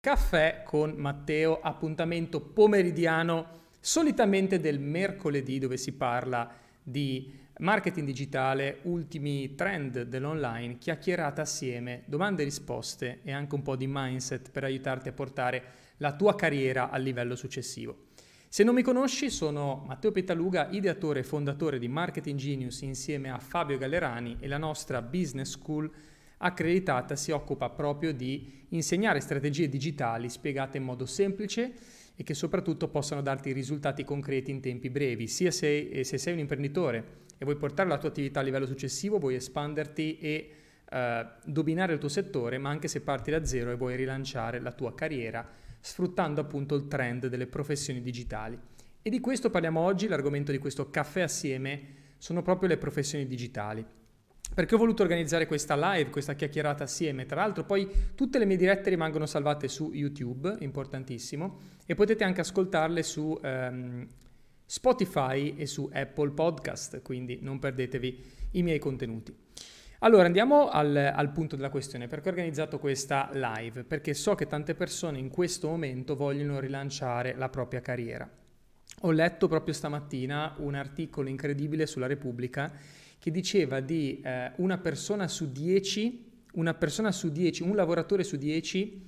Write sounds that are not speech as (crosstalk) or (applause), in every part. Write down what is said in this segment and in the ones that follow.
Caffè con Matteo, appuntamento pomeridiano, solitamente del mercoledì dove si parla di marketing digitale, ultimi trend dell'online, chiacchierata assieme, domande e risposte e anche un po' di mindset per aiutarti a portare la tua carriera al livello successivo. Se non mi conosci, sono Matteo Petaluga, ideatore e fondatore di Marketing Genius insieme a Fabio Gallerani e la nostra Business School accreditata si occupa proprio di insegnare strategie digitali spiegate in modo semplice e che soprattutto possano darti risultati concreti in tempi brevi, sia se, eh, se sei un imprenditore e vuoi portare la tua attività a livello successivo, vuoi espanderti e eh, dominare il tuo settore, ma anche se parti da zero e vuoi rilanciare la tua carriera sfruttando appunto il trend delle professioni digitali. E di questo parliamo oggi, l'argomento di questo caffè assieme sono proprio le professioni digitali. Perché ho voluto organizzare questa live, questa chiacchierata assieme, tra l'altro poi tutte le mie dirette rimangono salvate su YouTube, importantissimo, e potete anche ascoltarle su ehm, Spotify e su Apple Podcast, quindi non perdetevi i miei contenuti. Allora andiamo al, al, punto della questione, perché ho organizzato questa live? Perché so che tante persone in questo momento vogliono rilanciare la propria carriera. Ho letto proprio stamattina un articolo incredibile sulla Repubblica che diceva di eh, una persona su dieci, una persona su dieci, un lavoratore su dieci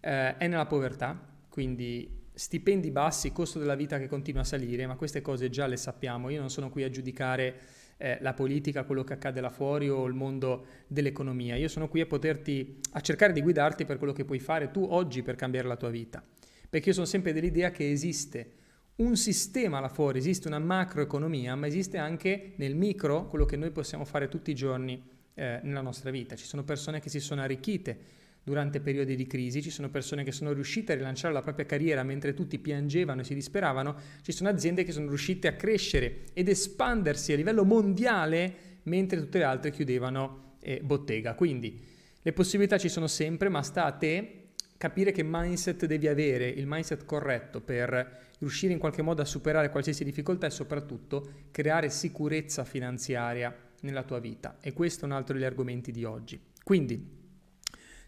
eh, è nella povertà, quindi stipendi bassi, costo della vita che continua a salire, ma queste cose già le sappiamo, io non sono qui a giudicare eh, la politica, quello che accade là fuori o il mondo dell'economia. Io sono qui a poterti, a cercare di guidarti per quello che puoi fare tu oggi per cambiare la tua vita. Perché io sono sempre dell'idea che esiste un sistema là fuori, esiste una macroeconomia, ma esiste anche nel micro quello che noi possiamo fare tutti i giorni eh, nella nostra vita. Ci sono persone che si sono arricchite durante periodi di crisi, ci sono persone che sono riuscite a rilanciare la propria carriera mentre tutti piangevano e si disperavano, ci sono aziende che sono riuscite a crescere ed espandersi a livello mondiale mentre tutte le altre chiudevano eh, bottega. Quindi le possibilità ci sono sempre, ma sta a te capire che mindset devi avere, il mindset corretto per riuscire in qualche modo a superare qualsiasi difficoltà e soprattutto creare sicurezza finanziaria nella tua vita. E questo è un altro degli argomenti di oggi. Quindi,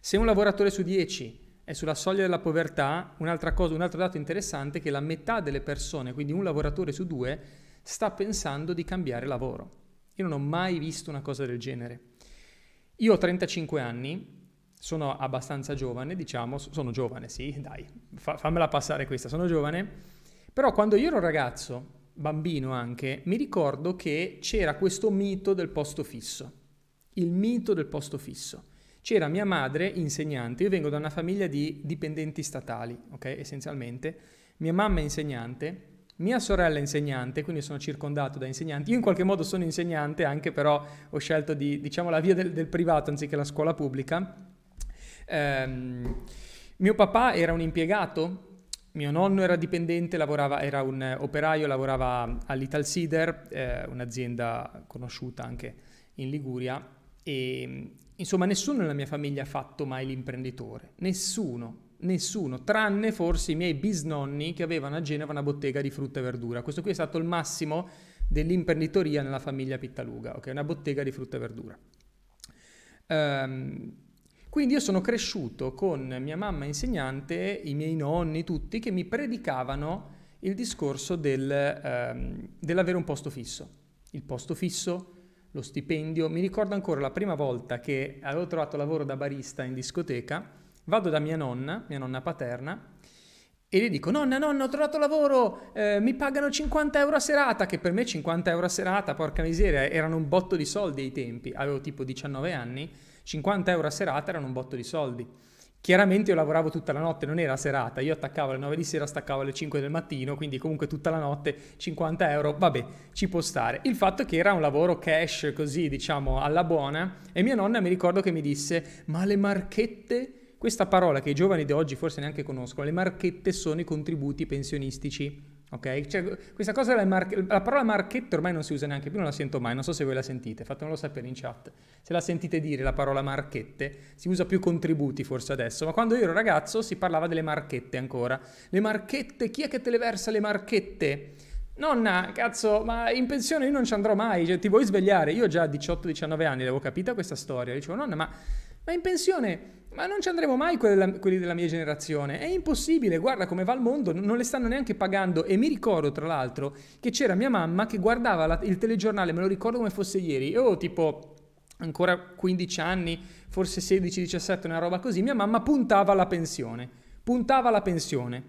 se un lavoratore su 10 è sulla soglia della povertà, un'altra cosa, un altro dato interessante è che la metà delle persone, quindi un lavoratore su due, sta pensando di cambiare lavoro. Io non ho mai visto una cosa del genere. Io ho 35 anni, sono abbastanza giovane, diciamo, sono giovane, sì, dai, fa, fammela passare questa, sono giovane, però quando io ero ragazzo, bambino anche, mi ricordo che c'era questo mito del posto fisso, il mito del posto fisso. C'era mia madre insegnante, io vengo da una famiglia di dipendenti statali, ok, essenzialmente. Mia mamma è insegnante, mia sorella è insegnante, quindi sono circondato da insegnanti. Io in qualche modo sono insegnante, anche però ho scelto di, diciamo, la via del, del privato anziché la scuola pubblica. Um, mio papà era un impiegato, mio nonno era dipendente, lavorava, era un operaio, lavorava all'Italsider, eh, un'azienda conosciuta anche in Liguria, e Insomma, nessuno nella mia famiglia ha fatto mai l'imprenditore, nessuno, nessuno, tranne forse i miei bisnonni che avevano a Genova una bottega di frutta e verdura. Questo qui è stato il massimo dell'imprenditoria nella famiglia Pittaluga, ok? Una bottega di frutta e verdura. Um, quindi io sono cresciuto con mia mamma insegnante, i miei nonni, tutti, che mi predicavano il discorso del, um, dell'avere un posto fisso. Il posto fisso lo stipendio. Mi ricordo ancora la prima volta che avevo trovato lavoro da barista in discoteca, vado da mia nonna, mia nonna paterna, e le dico, nonna, nonna, ho trovato lavoro, eh, mi pagano 50 euro a serata, che per me 50 euro a serata, porca miseria, erano un botto di soldi ai tempi, avevo tipo 19 anni, 50 euro a serata erano un botto di soldi. Chiaramente io lavoravo tutta la notte, non era serata, io attaccavo alle 9 di sera, staccavo alle 5 del mattino, quindi comunque tutta la notte 50 euro, vabbè, ci può stare. Il fatto che era un lavoro cash così, diciamo, alla buona e mia nonna mi ricordo che mi disse, ma le marchette, questa parola che i giovani di oggi forse neanche conoscono, le marchette sono i contributi pensionistici ok? Cioè, questa cosa, la, parola marchette ormai non si usa neanche più, non la sento mai, non so se voi la sentite, fatemelo sapere in chat. Se la sentite dire la parola marchette, si usa più contributi forse adesso, ma quando io ero ragazzo si parlava delle marchette ancora. Le marchette, chi è che te le versa le marchette? Nonna, cazzo, ma in pensione io non ci andrò mai, cioè, ti vuoi svegliare? Io già a 18-19 anni avevo capito questa storia, dicevo, nonna, ma, ma in pensione Ma non ci andremo mai quelli della mia generazione. È impossibile, guarda come va il mondo, non le stanno neanche pagando. E mi ricordo, tra l'altro, che c'era mia mamma che guardava la, il telegiornale, me lo ricordo come fosse ieri. Io tipo ancora 15 anni, forse 16, 17, una roba così, mia mamma puntava alla pensione. Puntava alla pensione.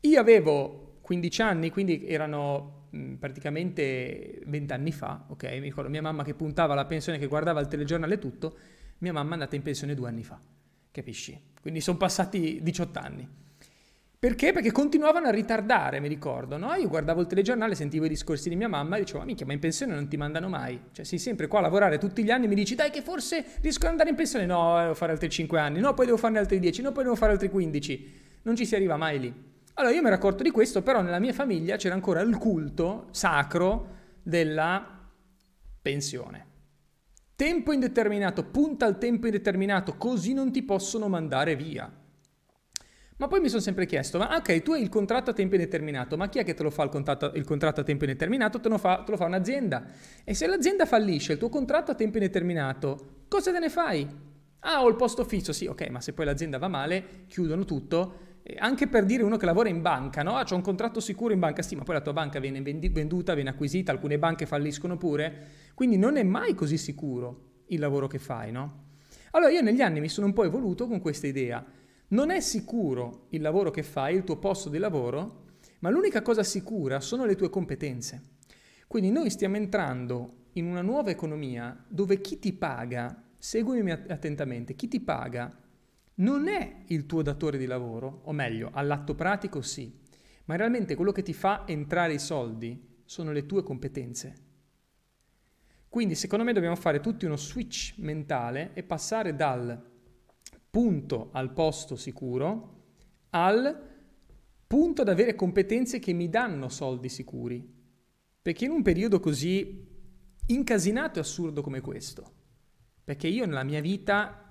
Io avevo 15 anni, quindi erano mh, praticamente 20 anni fa, ok? Mi ricordo mia mamma che puntava alla pensione, che guardava il telegiornale e tutto. Mia mamma è andata in pensione due anni fa. Capisci? Quindi sono passati 18 anni. Perché? Perché continuavano a ritardare, mi ricordo, no? Io guardavo il telegiornale, sentivo i discorsi di mia mamma e dicevo, ma minchia, ma in pensione non ti mandano mai. Cioè, sei sempre qua a lavorare tutti gli anni e mi dici, dai che forse riesco ad andare in pensione. No, devo fare altri 5 anni, no, poi devo farne altri 10, no, poi devo fare altri 15. Non ci si arriva mai lì. Allora io mi ero accorto di questo, però nella mia famiglia c'era ancora il culto sacro della pensione. Tempo indeterminato, punta al tempo indeterminato, così non ti possono mandare via. Ma poi mi sono sempre chiesto, ma ok, tu hai il contratto a tempo indeterminato, ma chi è che te lo fa il contratto, il contratto a tempo indeterminato? Te lo, fa, te lo, fa, un'azienda. E se l'azienda fallisce il tuo contratto a tempo indeterminato, cosa te ne fai? Ah, ho il posto fisso, sì, ok, ma se poi l'azienda va male, chiudono tutto. Anche per dire uno che lavora in banca, no? Ah, c'ho un contratto sicuro in banca, sì, ma poi la tua banca viene venduta, viene acquisita, alcune banche falliscono pure. Quindi non è mai così sicuro il lavoro che fai, no? Allora io negli anni mi sono un po' evoluto con questa idea. Non è sicuro il lavoro che fai, il tuo posto di lavoro, ma l'unica cosa sicura sono le tue competenze. Quindi noi stiamo entrando in una nuova economia dove chi ti paga, seguimi attentamente, chi ti paga non è il tuo datore di lavoro, o meglio, all'atto pratico sì, ma realmente quello che ti fa entrare i soldi sono le tue competenze. Quindi secondo me dobbiamo fare tutti uno switch mentale e passare dal punto al posto sicuro al punto ad avere competenze che mi danno soldi sicuri. Perché in un periodo così incasinato e assurdo come questo, perché io nella mia vita,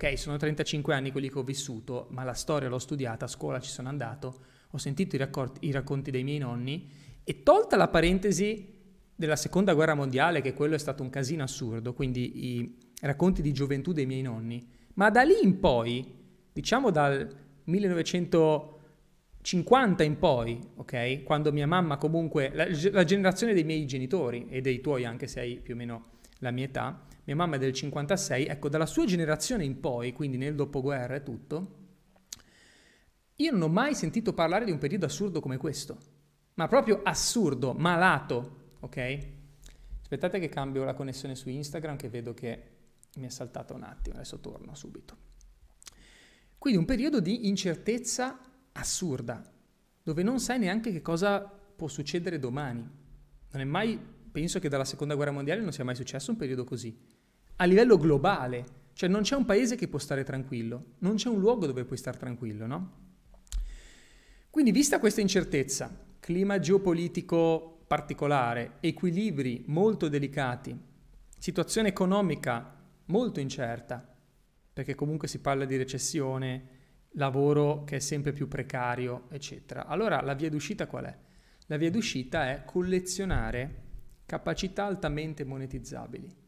ok, sono 35 anni quelli che ho vissuto, ma la storia l'ho studiata, a scuola ci sono andato, ho sentito i, racconti, i racconti dei miei nonni e tolta la parentesi della seconda guerra mondiale, che quello è stato un casino assurdo, quindi i racconti di gioventù dei miei nonni, ma da lì in poi, diciamo dal 1950 in poi, ok? Quando mia mamma comunque, la, la generazione dei miei genitori e dei tuoi anche se hai più o meno la mia età, mia mamma è del 56, ecco, dalla sua generazione in poi, quindi nel dopoguerra e tutto, io non ho mai sentito parlare di un periodo assurdo come questo, ma proprio assurdo, malato, ok? Aspettate che cambio la connessione su Instagram che vedo che mi è saltata un attimo, adesso torno subito. Quindi un periodo di incertezza assurda, dove non sai neanche che cosa può succedere domani. Non è mai, penso che dalla seconda guerra mondiale non sia mai successo un periodo così. A livello globale, cioè non c'è un paese che può stare tranquillo, non c'è un luogo dove puoi stare tranquillo, no? Quindi vista questa incertezza, clima geopolitico particolare, equilibri molto delicati, situazione economica molto incerta, perché comunque si parla di recessione, lavoro che è sempre più precario, eccetera. Allora la via d'uscita qual è? La via d'uscita è collezionare capacità altamente monetizzabili.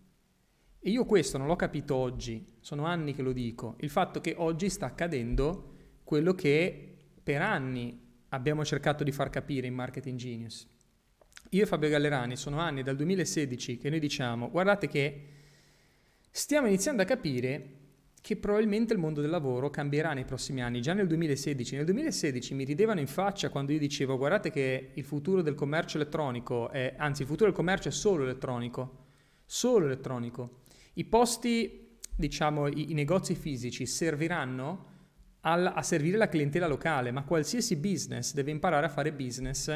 E io questo non l'ho capito oggi, sono anni che lo dico, il fatto che oggi sta accadendo quello che per anni abbiamo cercato di far capire in Marketing Genius. Io e Fabio Gallerani sono anni dal 2016 che noi diciamo guardate che stiamo iniziando a capire che probabilmente il mondo del lavoro cambierà nei prossimi anni. Già nel 2016, nel 2016 mi ridevano in faccia quando io dicevo guardate che il futuro del commercio elettronico è, anzi il futuro del commercio è solo elettronico, solo elettronico. I posti, diciamo, i, i negozi fisici serviranno al, a servire la clientela locale, ma qualsiasi business deve imparare a fare business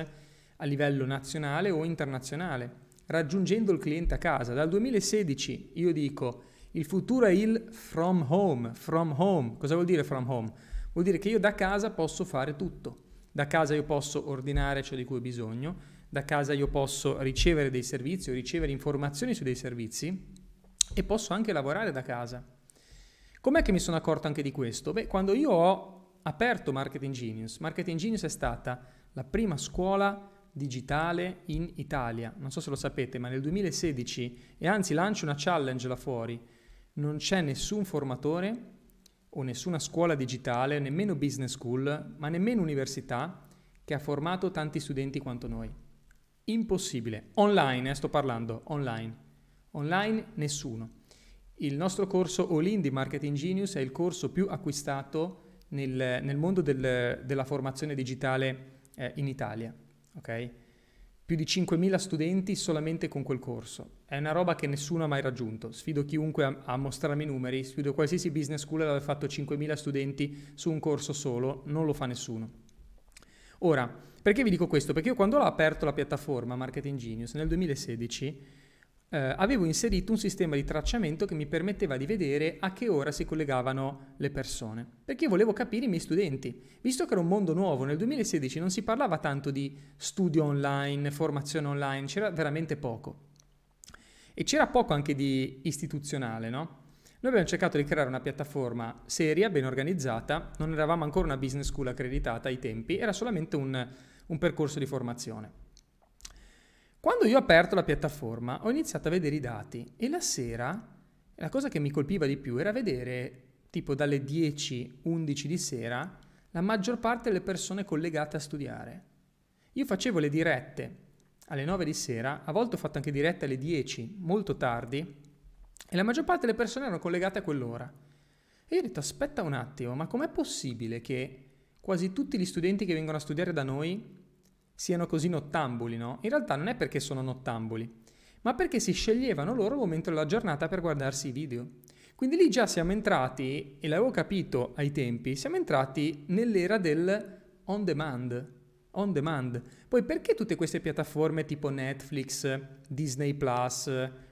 a livello nazionale o internazionale, raggiungendo il cliente a casa. Dal 2016 io dico il futuro è il from home, from home. Cosa vuol dire from home? Vuol dire che io da casa posso fare tutto. Da casa io posso ordinare ciò di cui ho bisogno, da casa io posso ricevere dei servizi o ricevere informazioni su dei servizi e posso anche lavorare da casa. Com'è che mi sono accorto anche di questo? Beh, quando io ho aperto Marketing Genius, Marketing Genius è stata la prima scuola digitale in Italia. Non so se lo sapete, ma nel 2016, e anzi lancio una challenge là fuori, non c'è nessun formatore o nessuna scuola digitale, nemmeno business school, ma nemmeno università che ha formato tanti studenti quanto noi. Impossibile. Online, eh, sto parlando, online. Online nessuno. Il nostro corso All In di Marketing Genius è il corso più acquistato nel, nel mondo del, della formazione digitale eh, in Italia. Okay? Più di 5.000 studenti solamente con quel corso. È una roba che nessuno ha mai raggiunto. Sfido chiunque a, a mostrarmi i numeri, sfido qualsiasi business school ad aver fatto 5.000 studenti su un corso solo, non lo fa nessuno. Ora, perché vi dico questo? Perché io quando ho aperto la piattaforma Marketing Genius nel 2016 eh, avevo inserito un sistema di tracciamento che mi permetteva di vedere a che ora si collegavano le persone, perché volevo capire i miei studenti. Visto che era un mondo nuovo, nel 2016 non si parlava tanto di studio online, formazione online, c'era veramente poco. E c'era poco anche di istituzionale, no? Noi abbiamo cercato di creare una piattaforma seria, ben organizzata, non eravamo ancora una business school accreditata ai tempi, era solamente un, un percorso di formazione. Quando io ho aperto la piattaforma ho iniziato a vedere i dati e la sera la cosa che mi colpiva di più era vedere tipo dalle 10-11 di sera la maggior parte delle persone collegate a studiare. Io facevo le dirette alle 9 di sera, a volte ho fatto anche dirette alle 10, molto tardi, e la maggior parte delle persone erano collegate a quell'ora. E io ho detto aspetta un attimo, ma com'è possibile che quasi tutti gli studenti che vengono a studiare da noi siano così nottambuli, no? In realtà non è perché sono nottambuli, ma perché si sceglievano loro il momento della giornata per guardarsi i video. Quindi lì già siamo entrati, e l'avevo capito ai tempi, siamo entrati nell'era del on demand. On demand. Poi perché tutte queste piattaforme tipo Netflix, Disney Plus,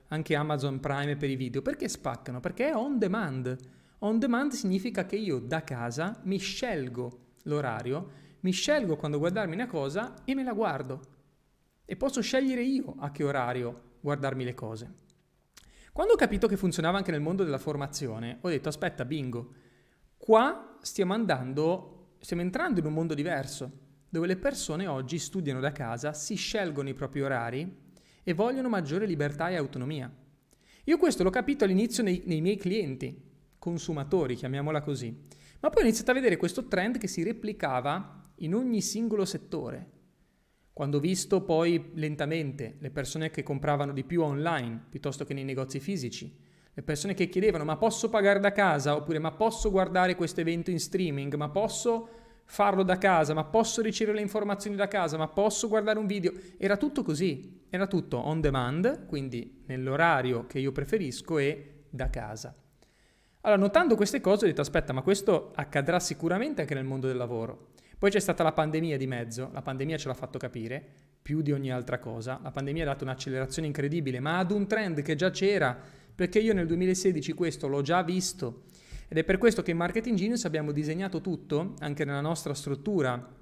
anche Amazon Prime per i video? Perché spaccano? Perché è on demand. On demand significa che io da casa mi scelgo l'orario mi scelgo quando guardarmi una cosa e me la guardo. E posso scegliere io a che orario guardarmi le cose. Quando ho capito che funzionava anche nel mondo della formazione, ho detto aspetta, bingo, qua stiamo andando, stiamo entrando in un mondo diverso, dove le persone oggi studiano da casa, si scelgono i propri orari e vogliono maggiore libertà e autonomia. Io questo l'ho capito all'inizio nei, nei miei clienti, consumatori, chiamiamola così, ma poi ho iniziato a vedere questo trend che si replicava in ogni singolo settore. Quando ho visto poi lentamente le persone che compravano di più online piuttosto che nei negozi fisici, le persone che chiedevano ma posso pagare da casa oppure ma posso guardare questo evento in streaming, ma posso farlo da casa, ma posso ricevere le informazioni da casa, ma posso guardare un video, era tutto così, era tutto on demand, quindi nell'orario che io preferisco e da casa. Allora, notando queste cose ho detto aspetta, ma questo accadrà sicuramente anche nel mondo del lavoro. Poi c'è stata la pandemia di mezzo, la pandemia ce l'ha fatto capire, più di ogni altra cosa. La pandemia ha dato un'accelerazione incredibile, ma ad un trend che già c'era, perché io nel 2016 questo l'ho già visto. Ed è per questo che in Marketing Genius abbiamo disegnato tutto, anche nella nostra struttura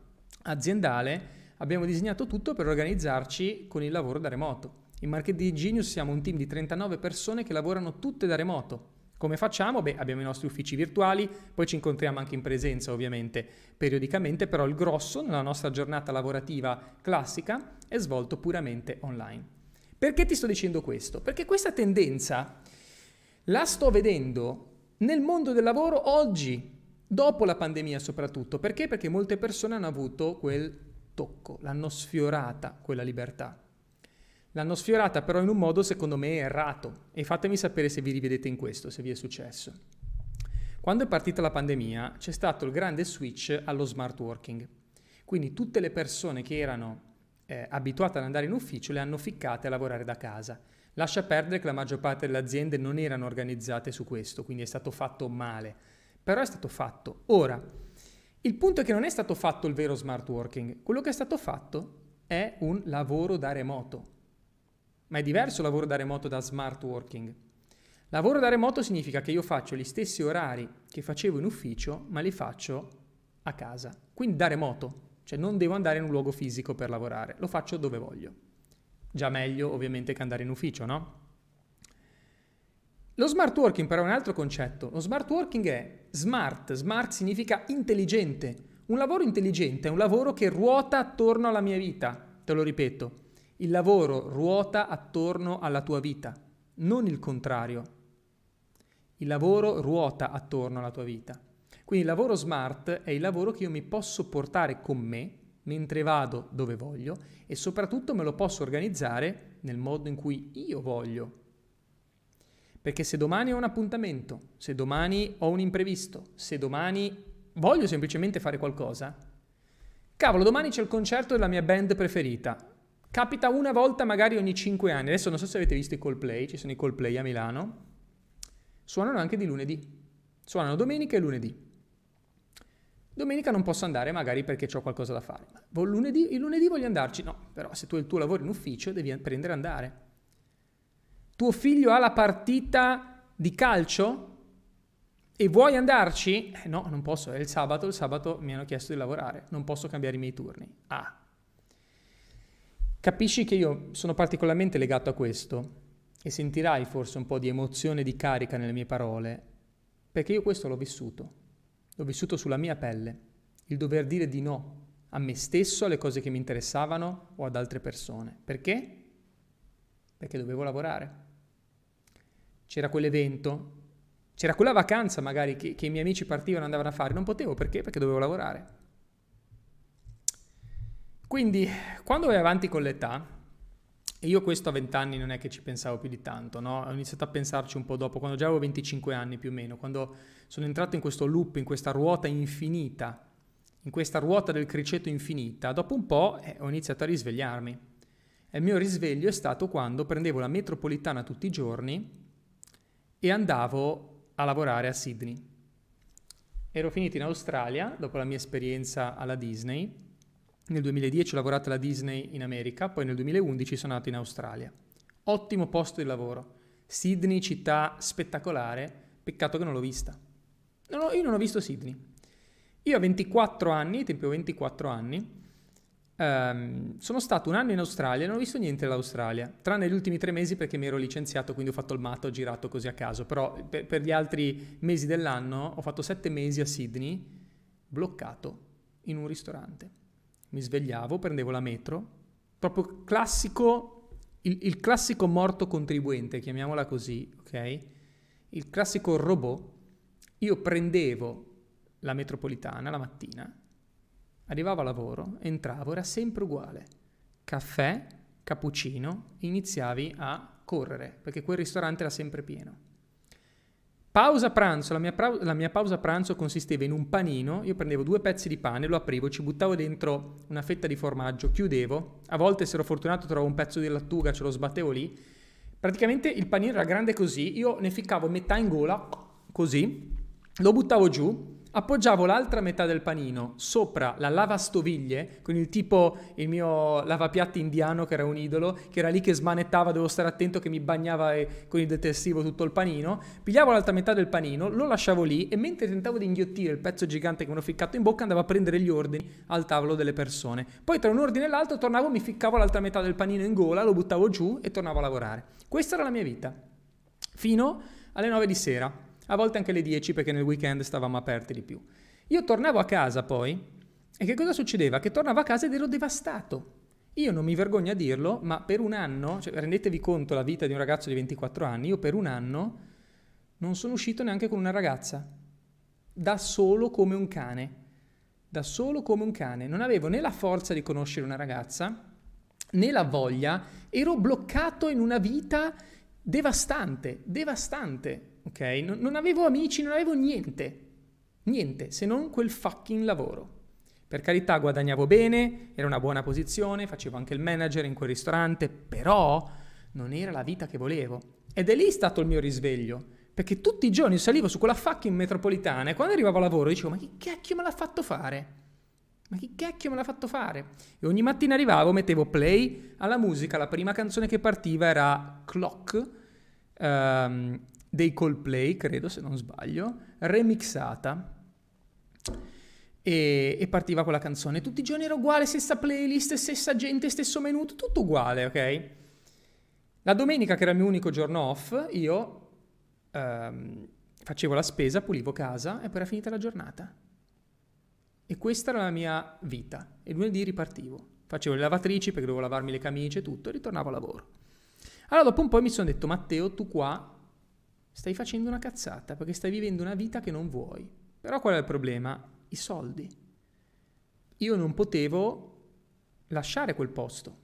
aziendale, abbiamo disegnato tutto per organizzarci con il lavoro da remoto. In Marketing Genius siamo un team di 39 persone che lavorano tutte da remoto. Come facciamo? Beh, abbiamo i nostri uffici virtuali, poi ci incontriamo anche in presenza ovviamente periodicamente, però il grosso nella nostra giornata lavorativa classica è svolto puramente online. Perché ti sto dicendo questo? Perché questa tendenza la sto vedendo nel mondo del lavoro oggi, dopo la pandemia soprattutto. Perché? Perché molte persone hanno avuto quel tocco, l'hanno sfiorata quella libertà. L'hanno sfiorata però in un modo secondo me errato e fatemi sapere se vi rivedete in questo, se vi è successo. Quando è partita la pandemia c'è stato il grande switch allo smart working, quindi tutte le persone che erano eh, abituate ad andare in ufficio le hanno ficcate a lavorare da casa. Lascia perdere che la maggior parte delle aziende non erano organizzate su questo, quindi è stato fatto male, però è stato fatto. Ora, il punto è che non è stato fatto il vero smart working, quello che è stato fatto è un lavoro da remoto. Ma è diverso lavoro da remoto da smart working. Lavoro da remoto significa che io faccio gli stessi orari che facevo in ufficio, ma li faccio a casa. Quindi da remoto, cioè non devo andare in un luogo fisico per lavorare, lo faccio dove voglio. Già meglio ovviamente che andare in ufficio, no? Lo smart working però è un altro concetto. Lo smart working è smart, smart significa intelligente. Un lavoro intelligente è un lavoro che ruota attorno alla mia vita, te lo ripeto. Il lavoro ruota attorno alla tua vita, non il contrario. Il lavoro ruota attorno alla tua vita. Quindi il lavoro smart è il lavoro che io mi posso portare con me mentre vado dove voglio e soprattutto me lo posso organizzare nel modo in cui io voglio. Perché se domani ho un appuntamento, se domani ho un imprevisto, se domani voglio semplicemente fare qualcosa, cavolo, domani c'è il concerto della mia band preferita. Capita una volta magari ogni 5 anni. Adesso non so se avete visto i Coldplay, ci sono i Coldplay a Milano. Suonano anche di lunedì. Suonano domenica e lunedì. Domenica non posso andare magari perché ho qualcosa da fare. Lunedì, il lunedì voglio andarci. No, però se tu il tuo lavoro in ufficio devi prendere andare. Tuo figlio ha la partita di calcio e vuoi andarci? Eh, no, non posso, è il sabato, il sabato mi hanno chiesto di lavorare, non posso cambiare i miei turni. Ah. Capisci che io sono particolarmente legato a questo e sentirai forse un po' di emozione, di carica nelle mie parole, perché io questo l'ho vissuto. L'ho vissuto sulla mia pelle, il dover dire di no a me stesso, alle cose che mi interessavano o ad altre persone. Perché? Perché dovevo lavorare. C'era quell'evento, c'era quella vacanza magari che, che i miei amici partivano e andavano a fare, non potevo perché? Perché dovevo lavorare. Quindi, quando vai avanti con l'età, e io questo a 20 anni non è che ci pensavo più di tanto, no? Ho iniziato a pensarci un po' dopo, quando già avevo 25 anni più o meno, quando sono entrato in questo loop, in questa ruota infinita, in questa ruota del criceto infinita, dopo un po' eh, ho iniziato a risvegliarmi. E il mio risveglio è stato quando prendevo la metropolitana tutti i giorni e andavo a lavorare a Sydney. Ero finito in Australia dopo la mia esperienza alla Disney. Nel 2010 ho lavorato alla Disney in America, poi nel 2011 sono andato in Australia. Ottimo posto di lavoro. Sydney, città spettacolare, peccato che non l'ho vista. Non ho, io non ho visto Sydney. Io a 24 anni, ho 24 anni, ehm, sono stato un anno in Australia e non ho visto niente dell'Australia, tranne gli ultimi tre mesi perché mi ero licenziato, quindi ho fatto il matto, ho girato così a caso, però per, per gli altri mesi dell'anno ho fatto sette mesi a Sydney, bloccato in un ristorante. Mi svegliavo, prendevo la metro, proprio classico, il, il classico morto contribuente, chiamiamola così, ok? Il classico robot io prendevo la metropolitana la mattina, arrivavo a lavoro, entravo, era sempre uguale. Caffè, cappuccino, iniziavi a correre, perché quel ristorante era sempre pieno. Pausa pranzo, la mia, pra- la mia, pausa pranzo consisteva in un panino, io prendevo due pezzi di pane, lo aprivo, ci buttavo dentro una fetta di formaggio, chiudevo, a volte se ero fortunato trovavo un pezzo di lattuga, ce lo sbattevo lì, praticamente il panino era grande così, io ne ficcavo metà in gola, così, lo buttavo giù, appoggiavo l'altra metà del panino sopra la lavastoviglie con il tipo, il mio lavapiatti indiano che era un idolo, che era lì che smanettava, devo stare attento che mi bagnava con il detersivo tutto il panino, pigliavo l'altra metà del panino, lo lasciavo lì e mentre tentavo di inghiottire il pezzo gigante che mi ero ficcato in bocca andavo a prendere gli ordini al tavolo delle persone. Poi tra un ordine e l'altro tornavo, mi ficcavo l'altra metà del panino in gola, lo buttavo giù e tornavo a lavorare. Questa era la mia vita. Fino alle 9 di sera a volte anche le 10 perché nel weekend stavamo aperti di più. Io tornavo a casa poi e che cosa succedeva? Che tornavo a casa ed ero devastato. Io non mi vergogno a dirlo, ma per un anno, cioè rendetevi conto la vita di un ragazzo di 24 anni, io per un anno non sono uscito neanche con una ragazza, da solo come un cane, da solo come un cane. Non avevo né la forza di conoscere una ragazza, né la voglia, ero bloccato in una vita devastante, devastante ok? Non, non avevo amici, non avevo niente, niente se non quel fucking lavoro. Per carità guadagnavo bene, era una buona posizione, facevo anche il manager in quel ristorante, però non era la vita che volevo. Ed è lì stato il mio risveglio, perché tutti i giorni salivo su quella fucking metropolitana e quando arrivavo a lavoro dicevo ma chi cacchio me l'ha fatto fare? Ma chi cacchio me l'ha fatto fare? E ogni mattina arrivavo, mettevo play alla musica, la prima canzone che partiva era Clock, um, dei Coldplay, credo se non sbaglio, remixata. E, e, partiva quella canzone. Tutti i giorni era uguale, stessa playlist, stessa gente, stesso menu, tutto uguale, ok? La domenica, che era il mio unico giorno off, io ehm, facevo la spesa, pulivo casa e poi era finita la giornata. E questa era la mia vita. E lunedì ripartivo. Facevo le lavatrici perché dovevo lavarmi le camicie e tutto, e ritornavo a lavoro. Allora dopo un po' mi sono detto, Matteo, tu qua stai facendo una cazzata perché stai vivendo una vita che non vuoi. Però qual è il problema? I soldi. Io non potevo lasciare quel posto,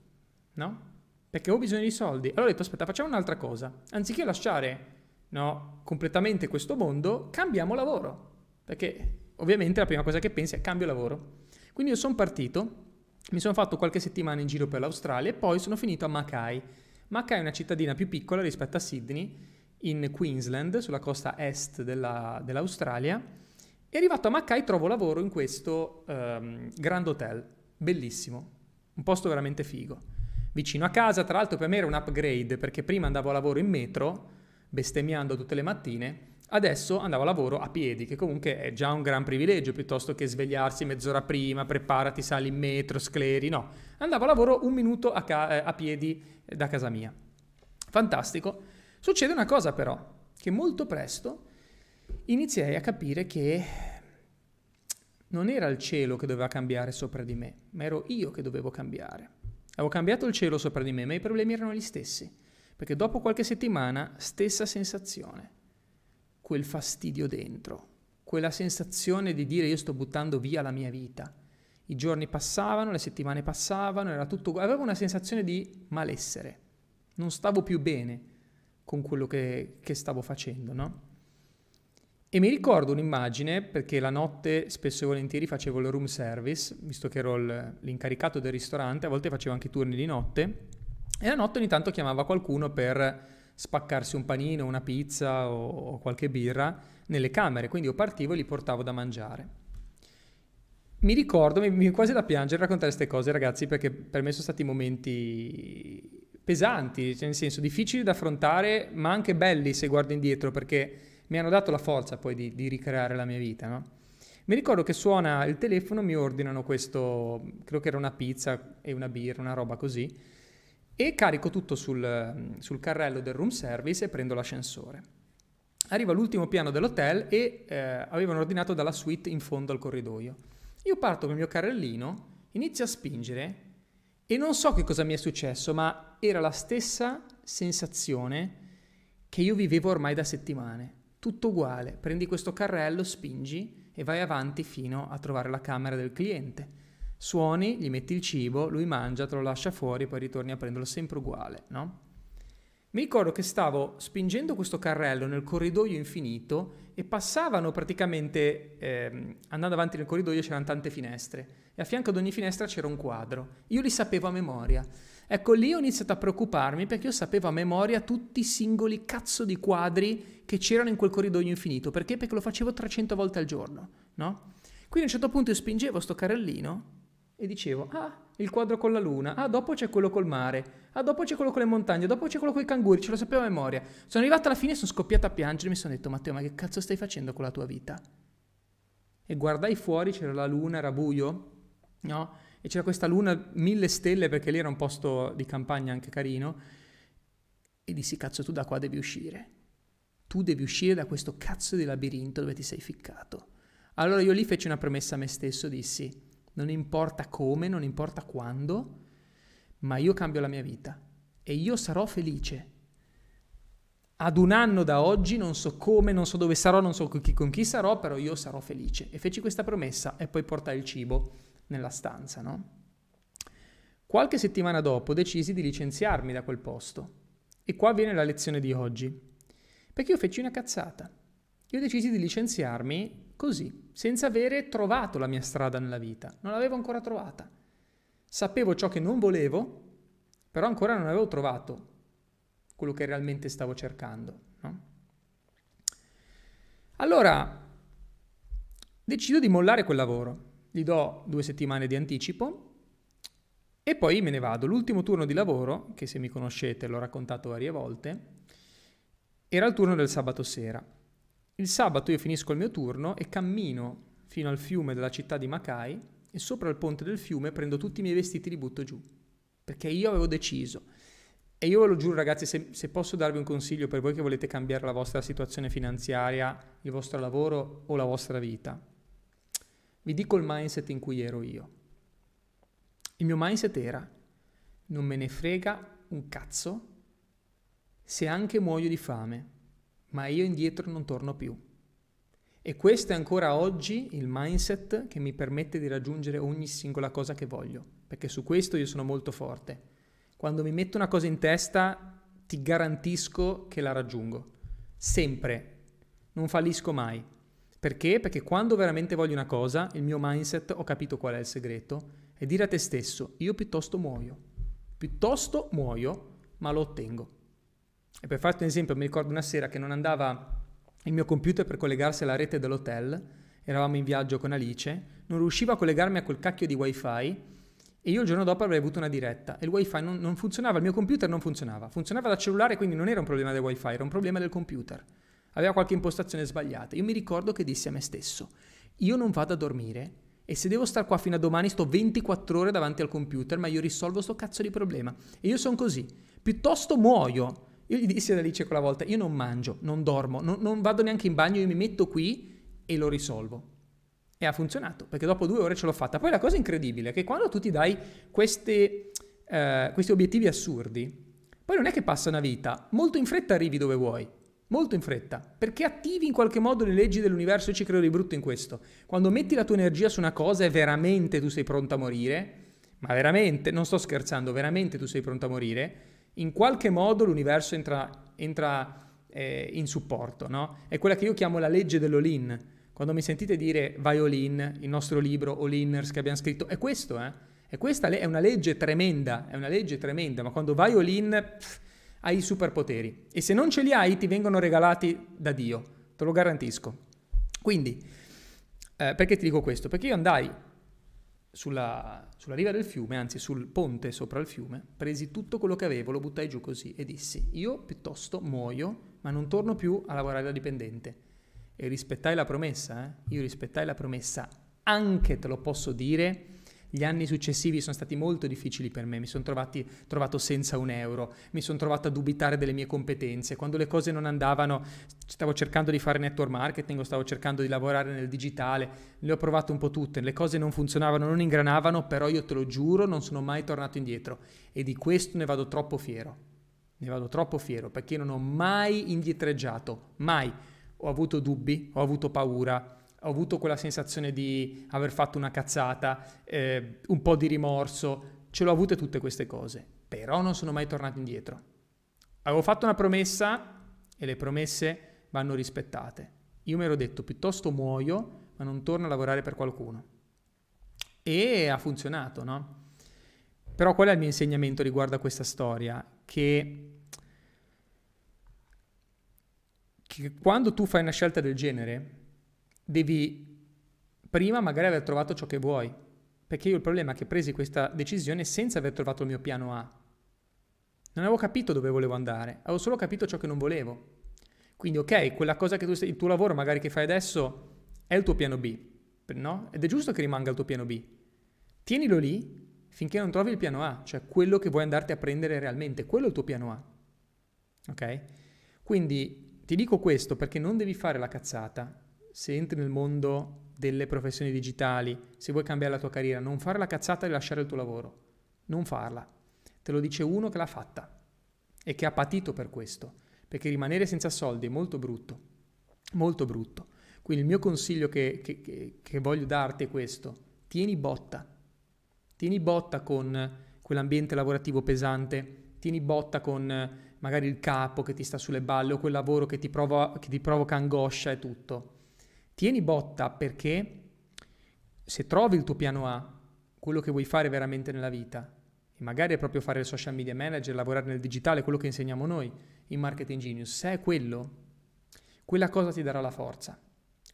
no? Perché ho bisogno di soldi. Allora ho detto, aspetta, facciamo un'altra cosa. Anziché lasciare no, completamente questo mondo, cambiamo lavoro. Perché ovviamente la prima cosa che pensi è cambio lavoro. Quindi io sono partito, mi sono fatto qualche settimana in giro per l'Australia e poi sono finito a Mackay. Mackay è una cittadina più piccola rispetto a Sydney, in Queensland, sulla costa est della, dell'Australia. E arrivato a Mackay trovo lavoro in questo um, Grand Hotel, bellissimo, un posto veramente figo. Vicino a casa, tra l'altro per me era un upgrade perché prima andavo a lavoro in metro, bestemmiando tutte le mattine, adesso andavo a lavoro a piedi, che comunque è già un gran privilegio, piuttosto che svegliarsi mezz'ora prima, preparati, sali in metro, scleri, no. Andavo a lavoro un minuto a, ca- eh, a piedi da casa mia. Fantastico. Succede una cosa però, che molto presto iniziai a capire che non era il cielo che doveva cambiare sopra di me, ma ero io che dovevo cambiare. Avevo cambiato il cielo sopra di me, ma i problemi erano gli stessi, perché dopo qualche settimana, stessa sensazione, quel fastidio dentro, quella sensazione di dire io sto buttando via la mia vita. I giorni passavano, le settimane passavano, era tutto... avevo una sensazione di malessere, non stavo più bene con quello che, che stavo facendo, no? E mi ricordo un'immagine, perché la notte spesso e volentieri facevo il room service, visto che ero l'incaricato del ristorante, a volte facevo anche i turni di notte, e la notte ogni tanto chiamava qualcuno per spaccarsi un panino, una pizza o, qualche birra nelle camere, quindi io partivo e li portavo da mangiare. Mi ricordo, mi viene quasi da piangere raccontare queste cose ragazzi, perché per me sono stati momenti pesanti, cioè nel senso difficili da affrontare, ma anche belli se guardo indietro, perché mi hanno dato la forza poi di, di ricreare la mia vita, no? Mi ricordo che suona il telefono, mi ordinano questo, credo che era una pizza e una birra, una roba così, e carico tutto sul, sul carrello del room service e prendo l'ascensore. Arrivo all'ultimo piano dell'hotel e eh, avevano ordinato dalla suite in fondo al corridoio. Io parto con il mio carrellino, inizio a spingere e non so che cosa mi è successo, ma era la stessa sensazione che io vivevo ormai da settimane tutto uguale, prendi questo carrello, spingi e vai avanti fino a trovare la camera del cliente. Suoni, gli metti il cibo, lui mangia, te lo lascia fuori, poi ritorni a prenderlo sempre uguale, no? Mi ricordo che stavo spingendo questo carrello nel corridoio infinito e passavano praticamente, eh, andando avanti nel corridoio c'erano tante finestre e a fianco ad ogni finestra c'era un quadro. Io li sapevo a memoria. Ecco, lì ho iniziato a preoccuparmi perché io sapevo a memoria tutti i singoli cazzo di quadri che c'erano in quel corridoio infinito. Perché? Perché lo facevo 300 volte al giorno, no? Quindi a un certo punto io spingevo sto carrellino e dicevo, ah, il quadro con la luna, ah, dopo c'è quello col mare, ah, dopo c'è quello con le montagne, dopo c'è quello con i canguri, ce lo sapevo a memoria. Sono arrivato alla fine e sono scoppiato a piangere e mi sono detto, Matteo, ma che cazzo stai facendo con la tua vita? E guardai fuori, c'era la luna, era buio, no? E c'era questa luna, mille stelle, perché lì era un posto di campagna anche carino, e dissi, cazzo, tu da qua devi uscire. Tu devi uscire da questo cazzo di labirinto dove ti sei ficcato. Allora io lì feci una promessa a me stesso, dissi, non importa come, non importa quando, ma io cambio la mia vita e io sarò felice. Ad un anno da oggi non so come, non so dove sarò, non so con chi, con chi sarò, però io sarò felice. E feci questa promessa e poi portai il cibo nella stanza, no? Qualche settimana dopo decisi di licenziarmi da quel posto. E qua viene la lezione di oggi. Perché io feci una cazzata. Io decisi di licenziarmi Così, senza avere trovato la mia strada nella vita. Non l'avevo ancora trovata. Sapevo ciò che non volevo, però ancora non avevo trovato quello che realmente stavo cercando. No? Allora, decido di mollare quel lavoro. Gli do due settimane di anticipo e poi me ne vado. L'ultimo turno di lavoro, che se mi conoscete l'ho raccontato varie volte, era il turno del sabato sera. Il sabato io finisco il mio turno e cammino fino al fiume della città di Mackay e sopra il ponte del fiume prendo tutti i miei vestiti e li butto giù. Perché io avevo deciso. E io ve lo giuro ragazzi, se, se, posso darvi un consiglio per voi che volete cambiare la vostra situazione finanziaria, il vostro lavoro o la vostra vita, vi dico il mindset in cui ero io. Il mio mindset era, non me ne frega un cazzo se anche muoio di fame ma io indietro non torno più. E questo è ancora oggi il mindset che mi permette di raggiungere ogni singola cosa che voglio, perché su questo io sono molto forte. Quando mi metto una cosa in testa, ti garantisco che la raggiungo. Sempre. Non fallisco mai. Perché? Perché quando veramente voglio una cosa, il mio mindset, ho capito qual è il segreto, è dire a te stesso, io piuttosto muoio. Piuttosto muoio, ma lo ottengo. E per farti un esempio, mi ricordo una sera che non andava il mio computer per collegarsi alla rete dell'hotel, eravamo in viaggio con Alice, non riuscivo a collegarmi a quel cacchio di wifi e io il giorno dopo avrei avuto una diretta e il wifi non, non funzionava, il mio computer non funzionava, funzionava da cellulare quindi non era un problema del wifi, era un problema del computer, aveva qualche impostazione sbagliata. Io mi ricordo che dissi a me stesso, io non vado a dormire e se devo stare qua fino a domani sto 24 ore davanti al computer, ma io risolvo sto cazzo di problema. E io sono così, piuttosto muoio io gli dissi ad Alice quella volta, io non mangio, non dormo, non, non vado neanche in bagno, io mi metto qui e lo risolvo. E ha funzionato, perché dopo due ore ce l'ho fatta. Poi la cosa incredibile è che quando tu ti dai queste, eh, questi obiettivi assurdi, poi non è che passa una vita, molto in fretta arrivi dove vuoi, molto in fretta, perché attivi in qualche modo le leggi dell'universo e ci credo di brutto in questo. Quando metti la tua energia su una cosa e veramente tu sei pronto a morire, ma veramente, non sto scherzando, veramente tu sei pronto a morire, in qualche modo l'universo entra, entra eh, in supporto, no? È quella che io chiamo la legge dell'all-in. Quando mi sentite dire vai all-in, il nostro libro all-inners che abbiamo scritto, è questo, eh? E questa è una legge tremenda, è una legge tremenda, ma quando vai all-in pff, hai i superpoteri. E se non ce li hai ti vengono regalati da Dio, te lo garantisco. Quindi, eh, perché ti dico questo? Perché io andai sulla, sulla, riva del fiume, anzi sul ponte sopra il fiume, presi tutto quello che avevo, lo buttai giù così e dissi, io piuttosto muoio, ma non torno più a lavorare da dipendente. E rispettai la promessa, eh? io rispettai la promessa, anche te lo posso dire, gli anni successivi sono stati molto difficili per me, mi sono trovato senza un euro, mi sono trovato a dubitare delle mie competenze, quando le cose non andavano stavo cercando di fare network marketing, stavo cercando di lavorare nel digitale, le ho provate un po' tutte, le cose non funzionavano, non ingranavano, però io te lo giuro non sono mai tornato indietro. E di questo ne vado troppo fiero, ne vado troppo fiero perché non ho mai indietreggiato, mai. Ho avuto dubbi, ho avuto paura, ho avuto quella sensazione di aver fatto una cazzata, eh, un po' di rimorso, ce l'ho avute tutte queste cose, però non sono mai tornato indietro. Avevo fatto una promessa e le promesse vanno rispettate. Io mi ero detto piuttosto muoio, ma non torno a lavorare per qualcuno. E ha funzionato, no? Però qual è il mio insegnamento riguardo a questa storia? Che, che quando tu fai una scelta del genere, devi prima magari aver trovato ciò che vuoi. Perché io il problema è che presi questa decisione senza aver trovato il mio piano A. Non avevo capito dove volevo andare, avevo solo capito ciò che non volevo. Quindi ok, quella cosa che tu stai, il tuo lavoro magari che fai adesso è il tuo piano B, no? Ed è giusto che rimanga il tuo piano B. Tienilo lì finché non trovi il piano A, cioè quello che vuoi andarti a prendere realmente, quello è il tuo piano A. Ok? Quindi ti dico questo perché non devi fare la cazzata se entri nel mondo delle professioni digitali, se vuoi cambiare la tua carriera, non fare la cazzata di lasciare il tuo lavoro. Non farla. Te lo dice uno che l'ha fatta e che ha patito per questo, perché rimanere senza soldi è molto brutto, molto brutto. Quindi il mio consiglio che, che, che, voglio darti è questo, tieni botta, tieni botta con quell'ambiente lavorativo pesante, tieni botta con magari il capo che ti sta sulle balle o quel lavoro che ti, provo, che ti provoca angoscia e tutto Tieni botta perché se trovi il tuo piano A, quello che vuoi fare veramente nella vita, e magari è proprio fare il social media manager, lavorare nel digitale, quello che insegniamo noi in Marketing Genius, se è quello, quella cosa ti darà la forza.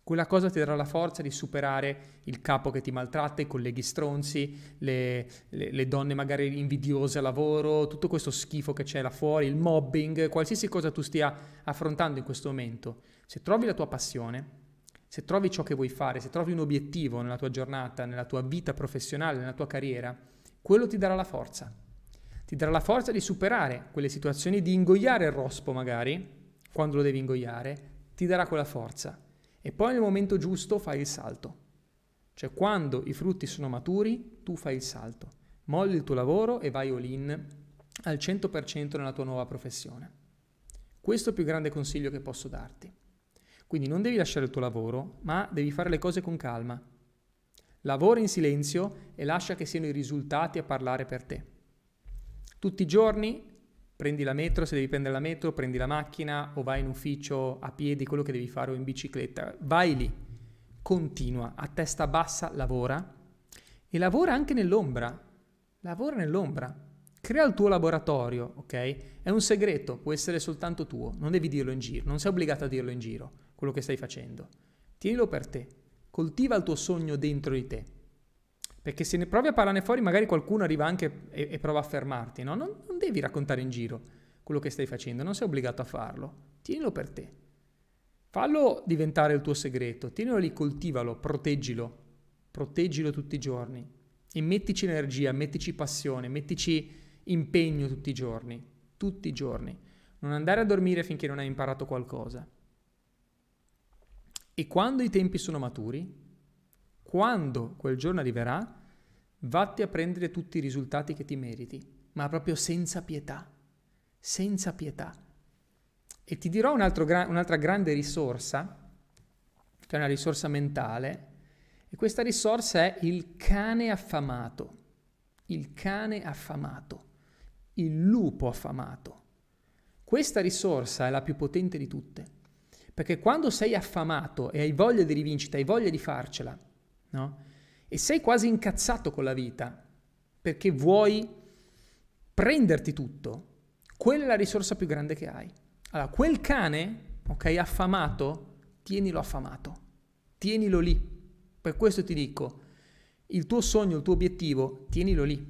Quella cosa ti darà la forza di superare il capo che ti maltratta, i colleghi stronzi, le, le, le, donne magari invidiose a lavoro, tutto questo schifo che c'è là fuori, il mobbing, qualsiasi cosa tu stia affrontando in questo momento. Se trovi la tua passione, se trovi ciò che vuoi fare, se trovi un obiettivo nella tua giornata, nella tua vita professionale, nella tua carriera, quello ti darà la forza. Ti darà la forza di superare quelle situazioni, di ingoiare il rospo magari, quando lo devi ingoiare, ti darà quella forza. E poi nel momento giusto fai il salto. Cioè quando i frutti sono maturi, tu fai il salto. Molli il tuo lavoro e vai all in al 100% nella tua nuova professione. Questo è il più grande consiglio che posso darti. Quindi non devi lasciare il tuo lavoro, ma devi fare le cose con calma. Lavora in silenzio e lascia che siano i risultati a parlare per te. Tutti i giorni prendi la metro, se devi prendere la metro, prendi la macchina o vai in ufficio a piedi, quello che devi fare o in bicicletta. Vai lì, continua, a testa bassa, lavora e lavora anche nell'ombra. Lavora nell'ombra. Crea il tuo laboratorio, ok? È un segreto, può essere soltanto tuo, non devi dirlo in giro, non sei obbligato a dirlo in giro, quello che stai facendo. Tienilo per te, coltiva il tuo sogno dentro di te. Perché se ne provi a parlarne fuori, magari qualcuno arriva anche e, e prova a fermarti, no? Non, non devi raccontare in giro quello che stai facendo, non sei obbligato a farlo. Tienilo per te. Fallo diventare il tuo segreto, tienilo lì, coltivalo, proteggilo, proteggilo tutti i giorni e mettici energia, mettici passione, mettici impegno tutti i giorni, tutti i giorni. Non andare a dormire finché non hai imparato qualcosa. E quando i tempi sono maturi, quando quel giorno arriverà, vatti a prendere tutti i risultati che ti meriti, ma proprio senza pietà, senza pietà. E ti dirò un gra- un'altra grande risorsa, che è una risorsa mentale, e questa risorsa è il cane affamato, il cane affamato il lupo affamato. Questa risorsa è la più potente di tutte, perché quando sei affamato e hai voglia di rivincita, hai voglia di farcela, no? E sei quasi incazzato con la vita, perché vuoi prenderti tutto, quella è la risorsa più grande che hai. Allora, quel cane, ok, affamato, tienilo affamato, tienilo lì. Per questo ti dico, il tuo sogno, il tuo obiettivo, tienilo lì,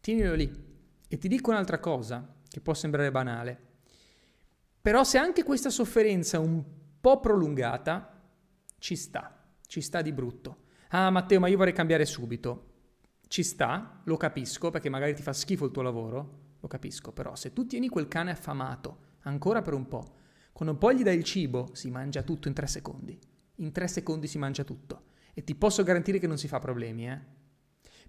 tienilo lì. E ti dico un'altra cosa, che può sembrare banale, però se anche questa sofferenza un po' prolungata, ci sta, ci sta di brutto. Ah Matteo, ma io vorrei cambiare subito. Ci sta, lo capisco, perché magari ti fa schifo il tuo lavoro, lo capisco, però se tu tieni quel cane affamato ancora per un po', quando poi gli dai il cibo, si mangia tutto in tre secondi. In tre secondi si mangia tutto. E ti posso garantire che non si fa problemi, eh?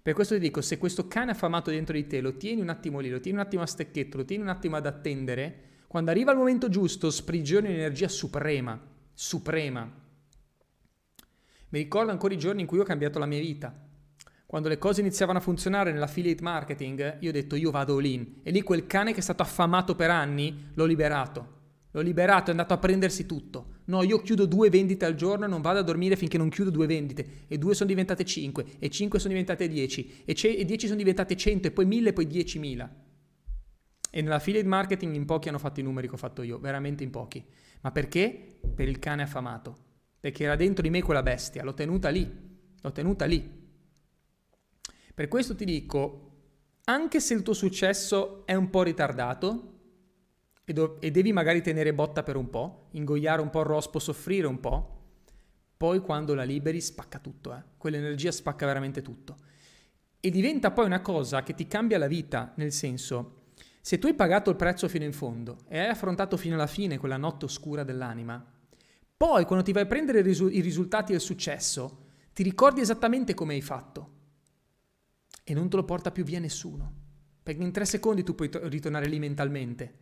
Per questo ti dico, se questo cane affamato dentro di te lo tieni un attimo lì, lo tieni un attimo a stecchetto, lo tieni un attimo ad attendere, quando arriva il momento giusto sprigioni un'energia suprema, suprema. Mi ricordo ancora i giorni in cui ho cambiato la mia vita. Quando le cose iniziavano a funzionare nell'affiliate marketing, io ho detto io vado all in. E lì quel cane che è stato affamato per anni, l'ho liberato. L'ho liberato, è andato a prendersi tutto. No, io chiudo due vendite al giorno e non vado a dormire finché non chiudo due vendite. E due sono diventate cinque, e cinque sono diventate dieci, e, ce- e dieci sono diventate cento, e poi mille, e poi diecimila. E nella affiliate marketing in pochi hanno fatto i numeri che ho fatto io, veramente in pochi. Ma perché? Per il cane affamato. Perché era dentro di me quella bestia, l'ho tenuta lì, l'ho tenuta lì. Per questo ti dico, anche se il tuo successo è un po' ritardato, e, do- e devi magari tenere botta per un po', ingoiare un po' il rospo, soffrire un po', poi quando la liberi spacca tutto, eh? quell'energia spacca veramente tutto. E diventa poi una cosa che ti cambia la vita, nel senso, se tu hai pagato il prezzo fino in fondo e hai affrontato fino alla fine quella notte oscura dell'anima, poi quando ti vai a prendere i, risu- i risultati il successo, ti ricordi esattamente come hai fatto e non te lo porta più via nessuno, perché in tre secondi tu puoi to- ritornare lì mentalmente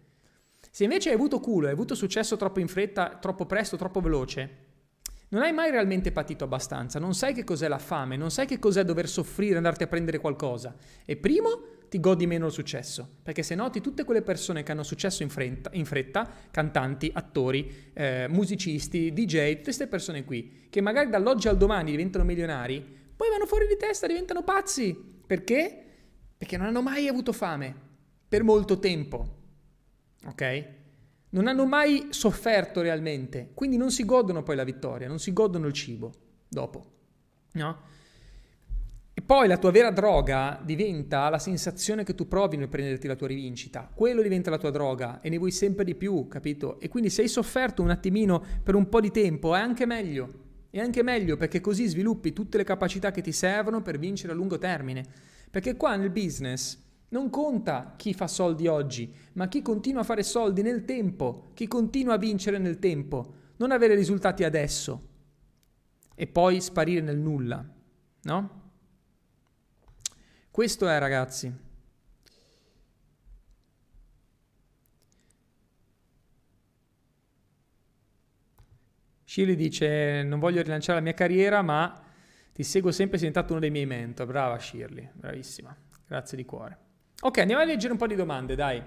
se invece hai avuto culo, hai avuto successo troppo in fretta, troppo presto, troppo veloce, non hai mai realmente patito abbastanza, non sai che cos'è la fame, non sai che cos'è dover soffrire, andarti a prendere qualcosa. E primo ti godi meno il successo, perché se noti tutte quelle persone che hanno successo in fretta, in fretta cantanti, attori, eh, musicisti, DJ, tutte queste persone qui, che magari dall'oggi al domani diventano milionari, poi vanno fuori di testa, diventano pazzi. Perché? Perché non hanno mai avuto fame, per molto tempo ok? Non hanno mai sofferto realmente, quindi non si godono poi la vittoria, non si godono il cibo dopo, no? Poi la tua vera droga diventa la sensazione che tu provi nel prenderti la tua rivincita. Quello diventa la tua droga e ne vuoi sempre di più, capito? E quindi se hai sofferto un attimino per un po' di tempo è anche meglio. È anche meglio perché così sviluppi tutte le capacità che ti servono per vincere a lungo termine. Perché qua nel business non conta chi fa soldi oggi, ma chi continua a fare soldi nel tempo, chi continua a vincere nel tempo, non avere risultati adesso e poi sparire nel nulla, no? Questo è ragazzi. Shirley dice non voglio rilanciare la mia carriera ma ti seguo sempre, sei diventato uno dei miei mentor. Brava Shirley, bravissima. Grazie di cuore. Ok, andiamo a leggere un po' di domande, dai.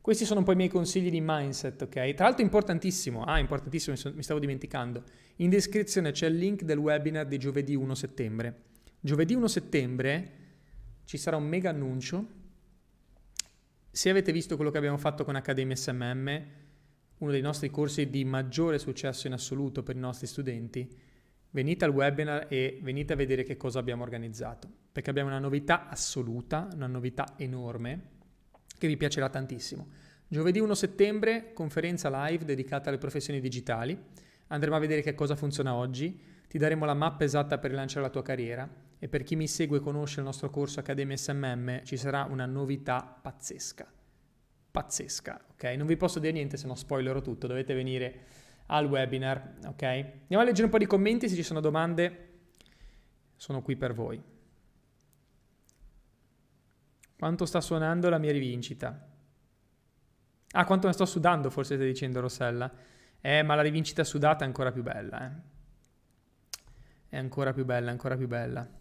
Questi sono un po' i miei consigli di mindset, ok? Tra l'altro importantissimo, ah importantissimo, mi stavo dimenticando. In descrizione c'è il link del webinar di giovedì 1 settembre. Giovedì 1 settembre ci sarà un mega annuncio. Se avete visto quello che abbiamo fatto con Accademia SMM, uno dei nostri corsi di maggiore successo in assoluto per i nostri studenti, venite al webinar e venite a vedere che cosa abbiamo organizzato, perché abbiamo una novità assoluta, una novità enorme che vi piacerà tantissimo. Giovedì 1 settembre, conferenza live dedicata alle professioni digitali. Andremo a vedere che cosa funziona oggi, ti daremo la mappa esatta per rilanciare la tua carriera e per chi mi segue e conosce il nostro corso Accademia SMM ci sarà una novità pazzesca. Pazzesca, ok? Non vi posso dire niente se no spoilerò tutto, dovete venire al webinar, ok? Andiamo a leggere un po' di commenti, se ci sono domande sono qui per voi. Quanto sta suonando la mia rivincita? Ah, quanto ne sto sudando, forse stai dicendo Rossella. Eh, ma la rivincita sudata è ancora più bella, eh. È ancora più bella, ancora più bella.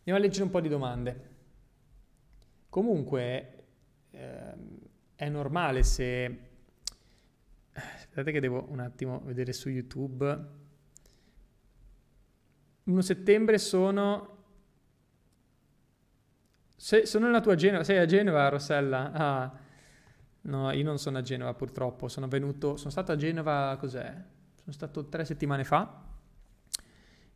Andiamo a leggere un po' di domande. Comunque, eh, è normale se... Aspettate che devo un attimo vedere su YouTube. 1 settembre sono se, sono nella tua Genova, sei a Genova, Rossella? Ah, no, io non sono a Genova purtroppo, sono venuto, sono stato a Genova, cos'è? Sono stato tre settimane fa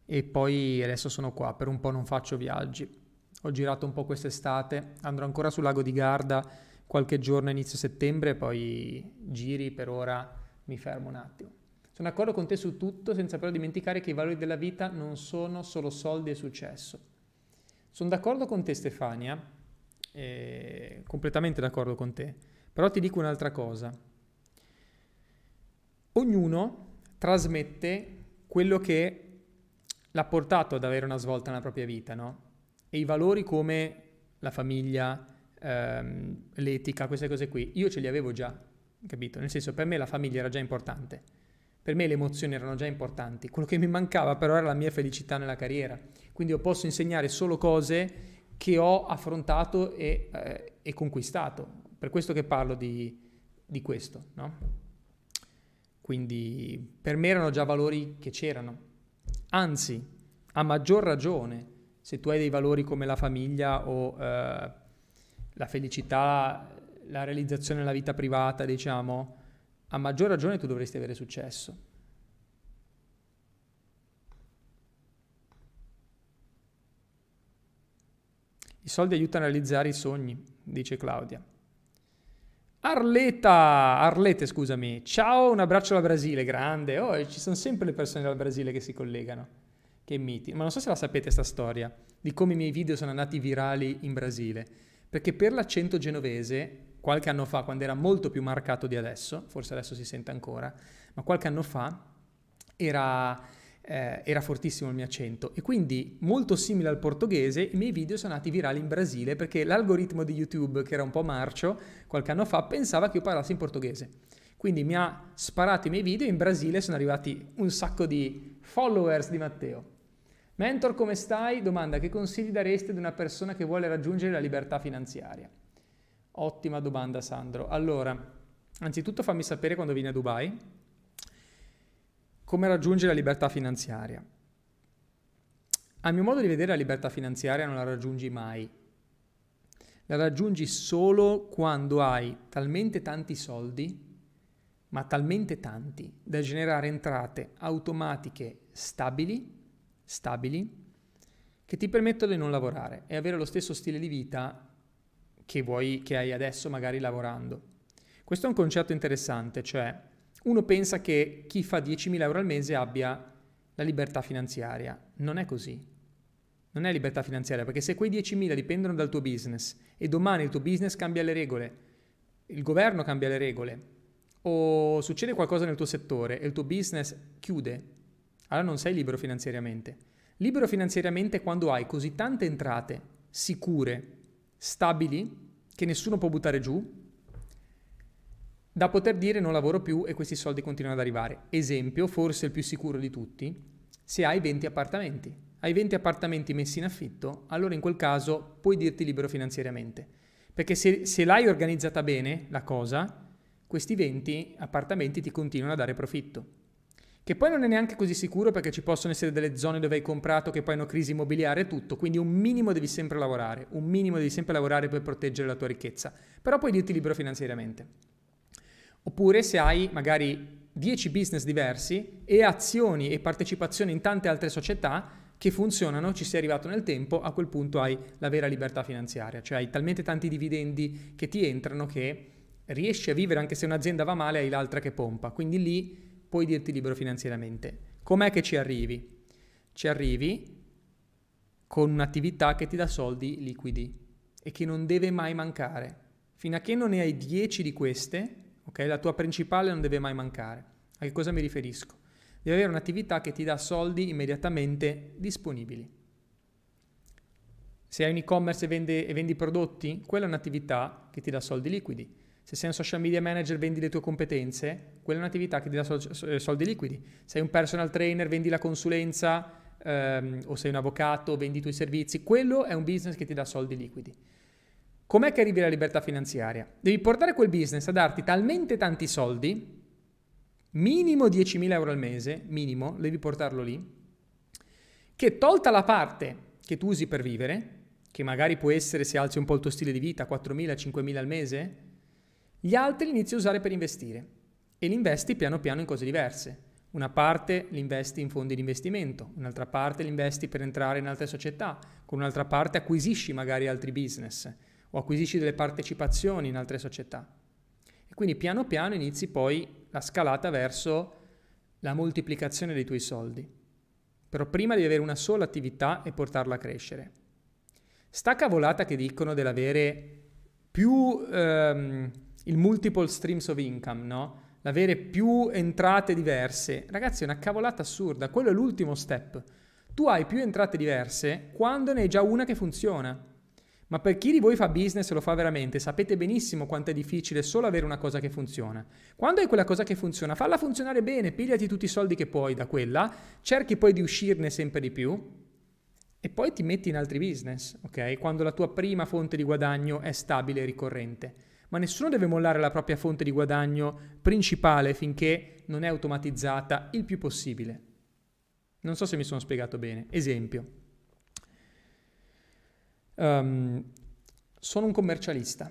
e poi adesso sono qua, per un po' non faccio viaggi. Ho girato un po' quest'estate, andrò ancora sul lago di Garda qualche giorno inizio settembre, poi giri, per ora mi fermo un attimo. Sono d'accordo con te su tutto, senza però dimenticare che i valori della vita non sono solo soldi e successo sono d'accordo con te Stefania, eh, completamente d'accordo con te, però ti dico un'altra cosa. Ognuno trasmette quello che l'ha portato ad avere una svolta nella propria vita, no? E i valori come la famiglia, ehm, l'etica, queste cose qui, io ce li avevo già, capito? Nel senso, per me la famiglia era già importante, per me le emozioni erano già importanti, quello che mi mancava però era la mia felicità nella carriera quindi io posso insegnare solo cose che ho affrontato e, eh, e conquistato. Per questo che parlo di, di questo, no? Quindi per me erano già valori che c'erano. Anzi, a maggior ragione, se tu hai dei valori come la famiglia o eh, la felicità, la realizzazione della vita privata, diciamo, a maggior ragione tu dovresti avere successo. I soldi aiutano a realizzare i sogni, dice Claudia. Arleta, Arlete scusami, ciao, un abbraccio dal Brasile, grande, oh, ci sono sempre le persone dal Brasile che si collegano, che miti, ma non so se la sapete sta storia, di come i miei video sono andati virali in Brasile, perché per l'accento genovese, qualche anno fa, quando era molto più marcato di adesso, forse adesso si sente ancora, ma qualche anno fa era eh, era fortissimo il mio accento e quindi molto simile al portoghese i miei video sono andati virali in Brasile perché l'algoritmo di YouTube che era un po' marcio qualche anno fa pensava che io parlassi in portoghese. Quindi mi ha sparato i miei video e in Brasile sono arrivati un sacco di followers di Matteo. Mentor, come stai? Domanda, che consigli daresti ad una persona che vuole raggiungere la libertà finanziaria? Ottima domanda, Sandro. Allora, anzitutto fammi sapere quando vieni a Dubai, come raggiungere la libertà finanziaria? A mio modo di vedere la libertà finanziaria non la raggiungi mai. La raggiungi solo quando hai talmente tanti soldi, ma talmente tanti, da generare entrate automatiche stabili, stabili, che ti permettono di non lavorare e avere lo stesso stile di vita che, vuoi, che hai adesso magari lavorando. Questo è un concetto interessante, cioè uno pensa che chi fa 10.000 euro al mese abbia la libertà finanziaria. Non è così. Non è libertà finanziaria, perché se quei 10.000 dipendono dal tuo business e domani il tuo business cambia le regole, il governo cambia le regole, o succede qualcosa nel tuo settore e il tuo business chiude, allora non sei libero finanziariamente. Libero finanziariamente quando hai così tante entrate sicure, stabili, che nessuno può buttare giù, da poter dire non lavoro più e questi soldi continuano ad arrivare. Esempio, forse il più sicuro di tutti, se hai 20 appartamenti. Hai 20 appartamenti messi in affitto, allora in quel caso puoi dirti libero finanziariamente. Perché se, se l'hai organizzata bene la cosa, questi 20 appartamenti ti continuano a dare profitto. Che poi non è neanche così sicuro perché ci possono essere delle zone dove hai comprato che poi hanno crisi immobiliare e tutto, quindi un minimo devi sempre lavorare, un minimo devi sempre lavorare per proteggere la tua ricchezza, però puoi dirti libero finanziariamente. Oppure se hai magari 10 business diversi e azioni e partecipazioni in tante altre società che funzionano, ci sei arrivato nel tempo, a quel punto hai la vera libertà finanziaria, cioè hai talmente tanti dividendi che ti entrano che riesci a vivere anche se un'azienda va male hai l'altra che pompa, quindi lì puoi dirti libero finanziariamente. Com'è che ci arrivi? Ci arrivi con un'attività che ti dà soldi liquidi e che non deve mai mancare. Fino a che non ne hai 10 di queste, ok? La tua principale non deve mai mancare. A che cosa mi riferisco? Devi avere un'attività che ti dà soldi immediatamente disponibili. Se hai un e-commerce e, vende, e vendi prodotti, quella è un'attività che ti dà soldi liquidi. Se sei un social media manager, vendi le tue competenze, quella è un'attività che ti dà eh, soldi liquidi. Se sei un personal trainer, vendi la consulenza, ehm, o sei un avvocato, vendi i tuoi servizi, quello è un business che ti dà soldi liquidi. Com'è che arrivi alla libertà finanziaria? Devi portare quel business a darti talmente tanti soldi, minimo 10.000 euro al mese, minimo, devi portarlo lì, che tolta la parte che tu usi per vivere, che magari può essere se alzi un po' il tuo stile di vita, 4.000, 5.000 al mese, gli altri li inizi a usare per investire e li investi piano piano in cose diverse. Una parte li investi in fondi di investimento, un'altra parte li investi per entrare in altre società, con un'altra parte acquisisci magari altri business o acquisisci delle partecipazioni in altre società. E quindi piano piano inizi poi la scalata verso la moltiplicazione dei tuoi soldi. Però prima devi avere una sola attività e portarla a crescere. Sta cavolata che dicono dell'avere più ehm, il multiple streams of income, no? L'avere più entrate diverse. Ragazzi, è una cavolata assurda. Quello è l'ultimo step. Tu hai più entrate diverse quando ne hai già una che funziona. Ma per chi di voi fa business e lo fa veramente, sapete benissimo quanto è difficile solo avere una cosa che funziona. Quando hai quella cosa che funziona, falla funzionare bene, pigliati tutti i soldi che puoi da quella, cerchi poi di uscirne sempre di più e poi ti metti in altri business, ok? Quando la tua prima fonte di guadagno è stabile e ricorrente. Ma nessuno deve mollare la propria fonte di guadagno principale finché non è automatizzata il più possibile. Non so se mi sono spiegato bene. Esempio. Um, sono un commercialista.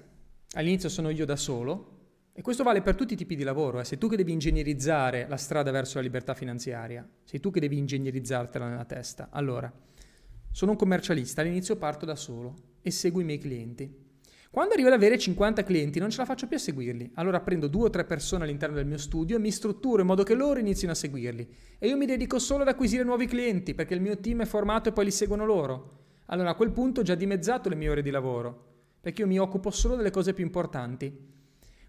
All'inizio sono io da solo e questo vale per tutti i tipi di lavoro. Eh. Sei tu che devi ingegnerizzare la strada verso la libertà finanziaria. Sei tu che devi ingegnerizzartela nella testa. Allora, sono un commercialista, all'inizio parto da solo e seguo i miei clienti. Quando arrivo ad avere 50 clienti non ce la faccio più a seguirli, allora prendo due o tre persone all'interno del mio studio e mi strutturo in modo che loro inizino a seguirli. E io mi dedico solo ad acquisire nuovi clienti perché il mio team è formato e poi li seguono loro allora a quel punto ho già dimezzato le mie ore di lavoro, perché io mi occupo solo delle cose più importanti.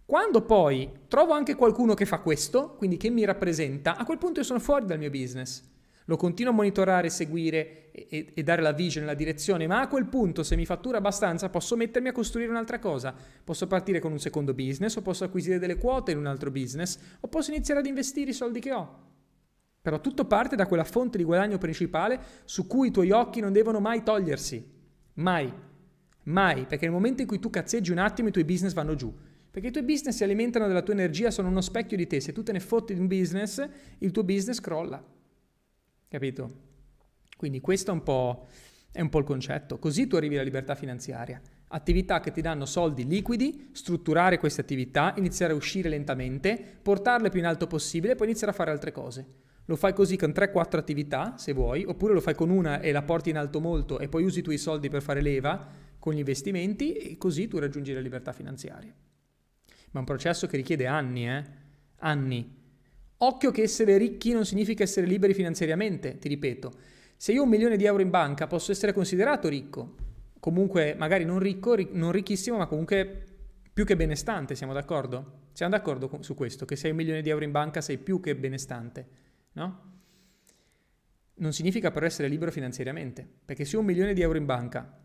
Quando poi trovo anche qualcuno che fa questo, quindi che mi rappresenta, a quel punto io sono fuori dal mio business. Lo continuo a monitorare, seguire e, e, dare la vision, la direzione, ma a quel punto se mi fattura abbastanza posso mettermi a costruire un'altra cosa. Posso partire con un secondo business o posso acquisire delle quote in un altro business o posso iniziare ad investire i soldi che ho. Però tutto parte da quella fonte di guadagno principale su cui i tuoi occhi non devono mai togliersi. Mai. Mai. Perché nel momento in cui tu cazzeggi un attimo i tuoi business vanno giù. Perché i tuoi business si alimentano della tua energia, sono uno specchio di te. Se tu te ne fotti di un business, il tuo business crolla. Capito? Quindi questo è un po', è un po il concetto. Così tu arrivi alla libertà finanziaria. Attività che ti danno soldi liquidi, strutturare queste attività, iniziare a uscire lentamente, portarle più in alto possibile e poi iniziare a fare altre cose. Lo fai così con 3-4 attività, se vuoi, oppure lo fai con una e la porti in alto molto e poi usi i tuoi soldi per fare leva con gli investimenti e così tu raggiungi la libertà finanziaria. Ma è un processo che richiede anni, eh? Anni. Occhio che essere ricchi non significa essere liberi finanziariamente, ti ripeto. Se io ho un milione di euro in banca posso essere considerato ricco, comunque magari non ricco, non ricchissimo, ma comunque più che benestante, siamo d'accordo? Siamo d'accordo su questo, che se hai un milione di euro in banca sei più che benestante no? Non significa però essere libero finanziariamente, perché se ho un milione di euro in banca,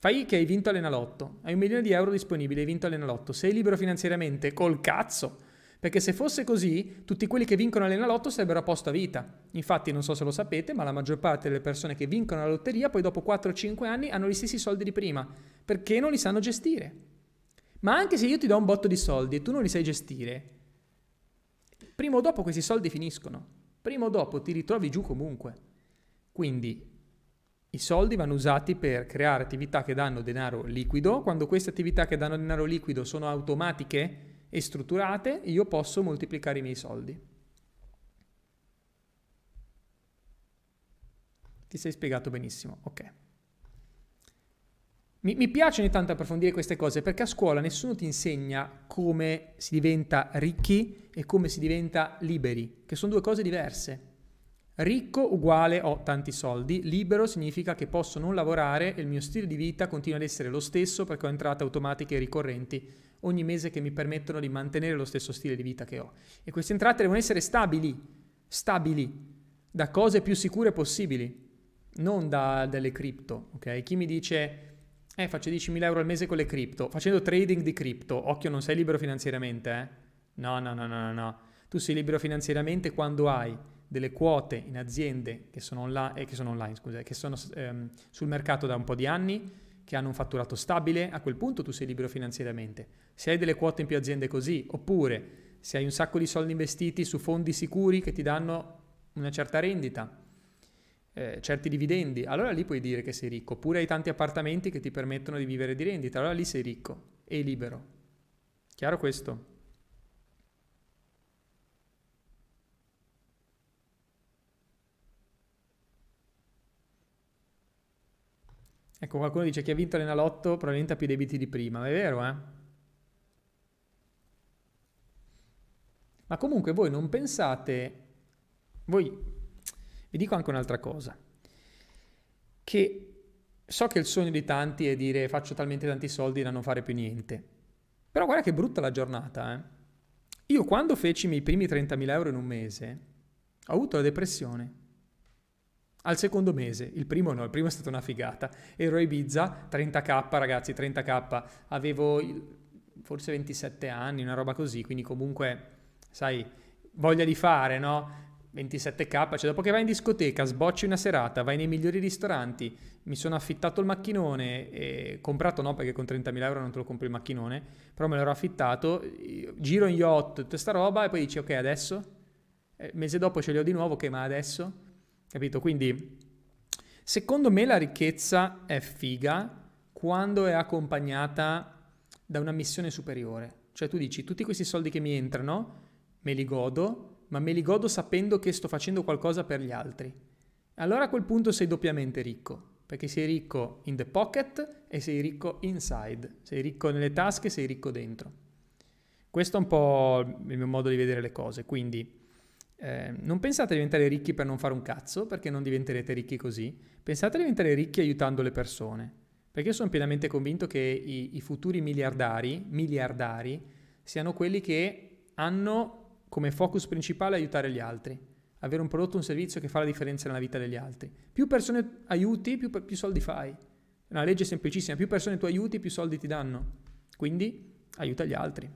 Fai che hai vinto all'Enalotto, hai un milione di euro disponibili, hai vinto all'Enalotto, sei libero finanziariamente, col cazzo! Perché se fosse così, tutti quelli che vincono all'Enalotto sarebbero a posto a vita. Infatti, non so se lo sapete, ma la maggior parte delle persone che vincono la lotteria poi dopo 4-5 anni hanno gli stessi soldi di prima, perché non li sanno gestire. Ma anche se io ti do un botto di soldi e tu non li sai gestire, prima o dopo questi soldi finiscono. Prima o dopo ti ritrovi giù comunque. Quindi i soldi vanno usati per creare attività che danno denaro liquido. Quando queste attività che danno denaro liquido sono automatiche e strutturate, io posso moltiplicare i miei soldi. Ti sei spiegato benissimo, ok. Mi, mi, piace ogni tanto approfondire queste cose perché a scuola nessuno ti insegna come si diventa ricchi e come si diventa liberi, che sono due cose diverse. Ricco uguale ho tanti soldi, libero significa che posso non lavorare e il mio stile di vita continua ad essere lo stesso perché ho entrate automatiche e ricorrenti ogni mese che mi permettono di mantenere lo stesso stile di vita che ho. E queste entrate devono essere stabili, stabili, da cose più sicure possibili, non da delle cripto, ok? Chi mi dice eh, faccio 10.000 euro al mese con le cripto, facendo trading di cripto, occhio non sei libero finanziariamente, eh? No, no, no, no, no, tu sei libero finanziariamente quando hai delle quote in aziende che sono, onla- eh, che sono online, scusa, che sono ehm, sul mercato da un po' di anni, che hanno un fatturato stabile, a quel punto tu sei libero finanziariamente. Se hai delle quote in più aziende così, oppure se hai un sacco di soldi investiti su fondi sicuri che ti danno una certa rendita, eh, certi dividendi, allora lì puoi dire che sei ricco. Oppure hai tanti appartamenti che ti permettono di vivere di rendita, allora lì sei ricco e libero. Chiaro questo? Ecco, qualcuno dice che ha vinto l'Enalotto probabilmente ha più debiti di prima, ma è vero, eh? Ma comunque voi non pensate, voi, vi dico anche un'altra cosa, che so che il sogno di tanti è dire faccio talmente tanti soldi da non fare più niente, però guarda che brutta la giornata, eh? Io quando feci i miei primi 30.000 euro in un mese, ho avuto la depressione. Al secondo mese, il primo no, il primo è stata una figata. Ero a Ibiza, 30k ragazzi, 30k, avevo forse 27 anni, una roba così, quindi comunque, sai, voglia di fare, no? 27k, cioè dopo che vai in discoteca, sbocci una serata, vai nei migliori ristoranti, mi sono affittato il macchinone, e comprato no perché con 30.000 euro non te lo compri il macchinone, però me l'ero affittato, giro in yacht, tutta sta roba e poi dici ok adesso, eh, mese dopo ce li ho di nuovo, ok ma adesso? Capito? Quindi, secondo me la ricchezza è figa quando è accompagnata da una missione superiore. Cioè tu dici, tutti questi soldi che mi entrano, me li godo, ma me li godo sapendo che sto facendo qualcosa per gli altri. Allora a quel punto sei doppiamente ricco, perché sei ricco in the pocket e sei ricco inside, sei ricco nelle tasche, sei ricco dentro. Questo è un po' il mio modo di vedere le cose, quindi eh, non pensate a diventare ricchi per non fare un cazzo, perché non diventerete ricchi così. Pensate a diventare ricchi aiutando le persone. Perché io sono pienamente convinto che i, i futuri miliardari, miliardari siano quelli che hanno come focus principale aiutare gli altri. Avere un prodotto o un servizio che fa la differenza nella vita degli altri. Più persone aiuti, più, più soldi fai. È una legge semplicissima. Più persone tu aiuti, più soldi ti danno. Quindi aiuta gli altri.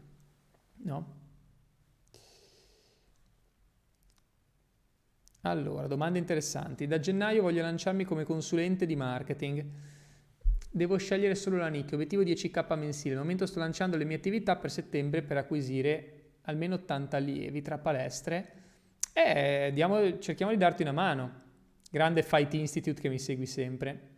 No? Allora, domande interessanti. Da gennaio voglio lanciarmi come consulente di marketing. Devo scegliere solo la nicchia, obiettivo 10k mensile. Al momento sto lanciando le mie attività per settembre per acquisire almeno 80 allievi tra palestre e diamo, cerchiamo di darti una mano. Grande Fight Institute che mi segui sempre.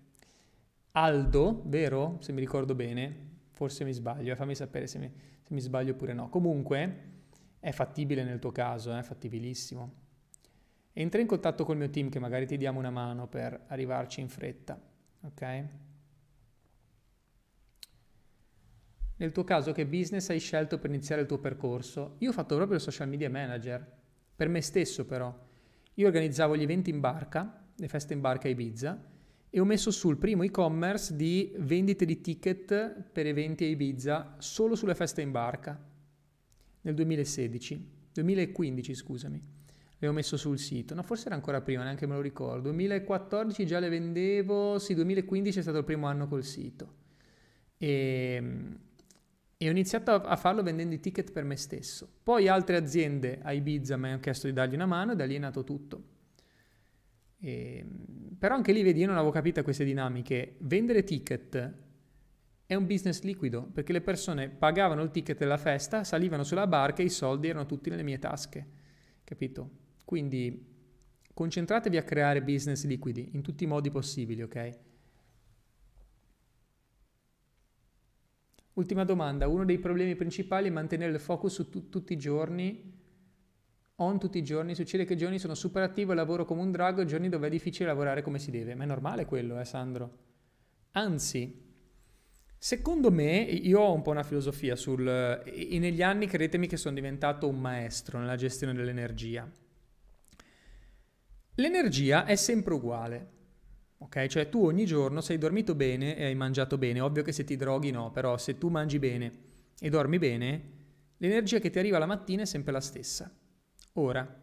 Aldo, vero? Se mi ricordo bene. Forse mi sbaglio, eh, fammi sapere se mi, se mi sbaglio oppure no. Comunque è fattibile nel tuo caso, è eh, fattibilissimo entra in contatto col mio team che magari ti diamo una mano per arrivarci in fretta, ok? Nel tuo caso che business hai scelto per iniziare il tuo percorso? Io ho fatto proprio il social media manager, per me stesso però. Io organizzavo gli eventi in barca, le feste in barca a Ibiza, e ho messo sul primo e-commerce di vendite di ticket per eventi a Ibiza solo sulle feste in barca nel 2016, 2015 scusami. le ho messo sul sito. No, forse era ancora prima, neanche me lo ricordo. 2014 già le vendevo, sì, 2015 è stato il primo anno col sito. E, e ho iniziato a farlo vendendo i ticket per me stesso. Poi altre aziende a Ibiza mi hanno chiesto di dargli una mano e lì è nato tutto. E, però anche lì, vedi, io non avevo capito queste dinamiche. Vendere ticket è un business liquido, perché le persone pagavano il ticket della festa, salivano sulla barca e i soldi erano tutti nelle mie tasche. Capito? Quindi concentratevi a creare business liquidi in tutti i modi possibili, ok? Ultima domanda, uno dei problemi principali è mantenere il focus su tu- tutti i giorni, on tutti i giorni, succede che giorni sono super attivo e lavoro come un drago e giorni dove è difficile lavorare come si deve, ma è normale quello, eh Sandro? Anzi, secondo me, io ho un po' una filosofia sul... e negli anni credetemi che sono diventato un maestro nella gestione dell'energia. L'energia è sempre uguale, Ok? Cioè tu ogni giorno sei dormito bene e hai mangiato bene. Ovvio che se ti droghi no, però se tu mangi bene e dormi bene, l'energia che ti arriva la mattina è sempre la stessa. Ora,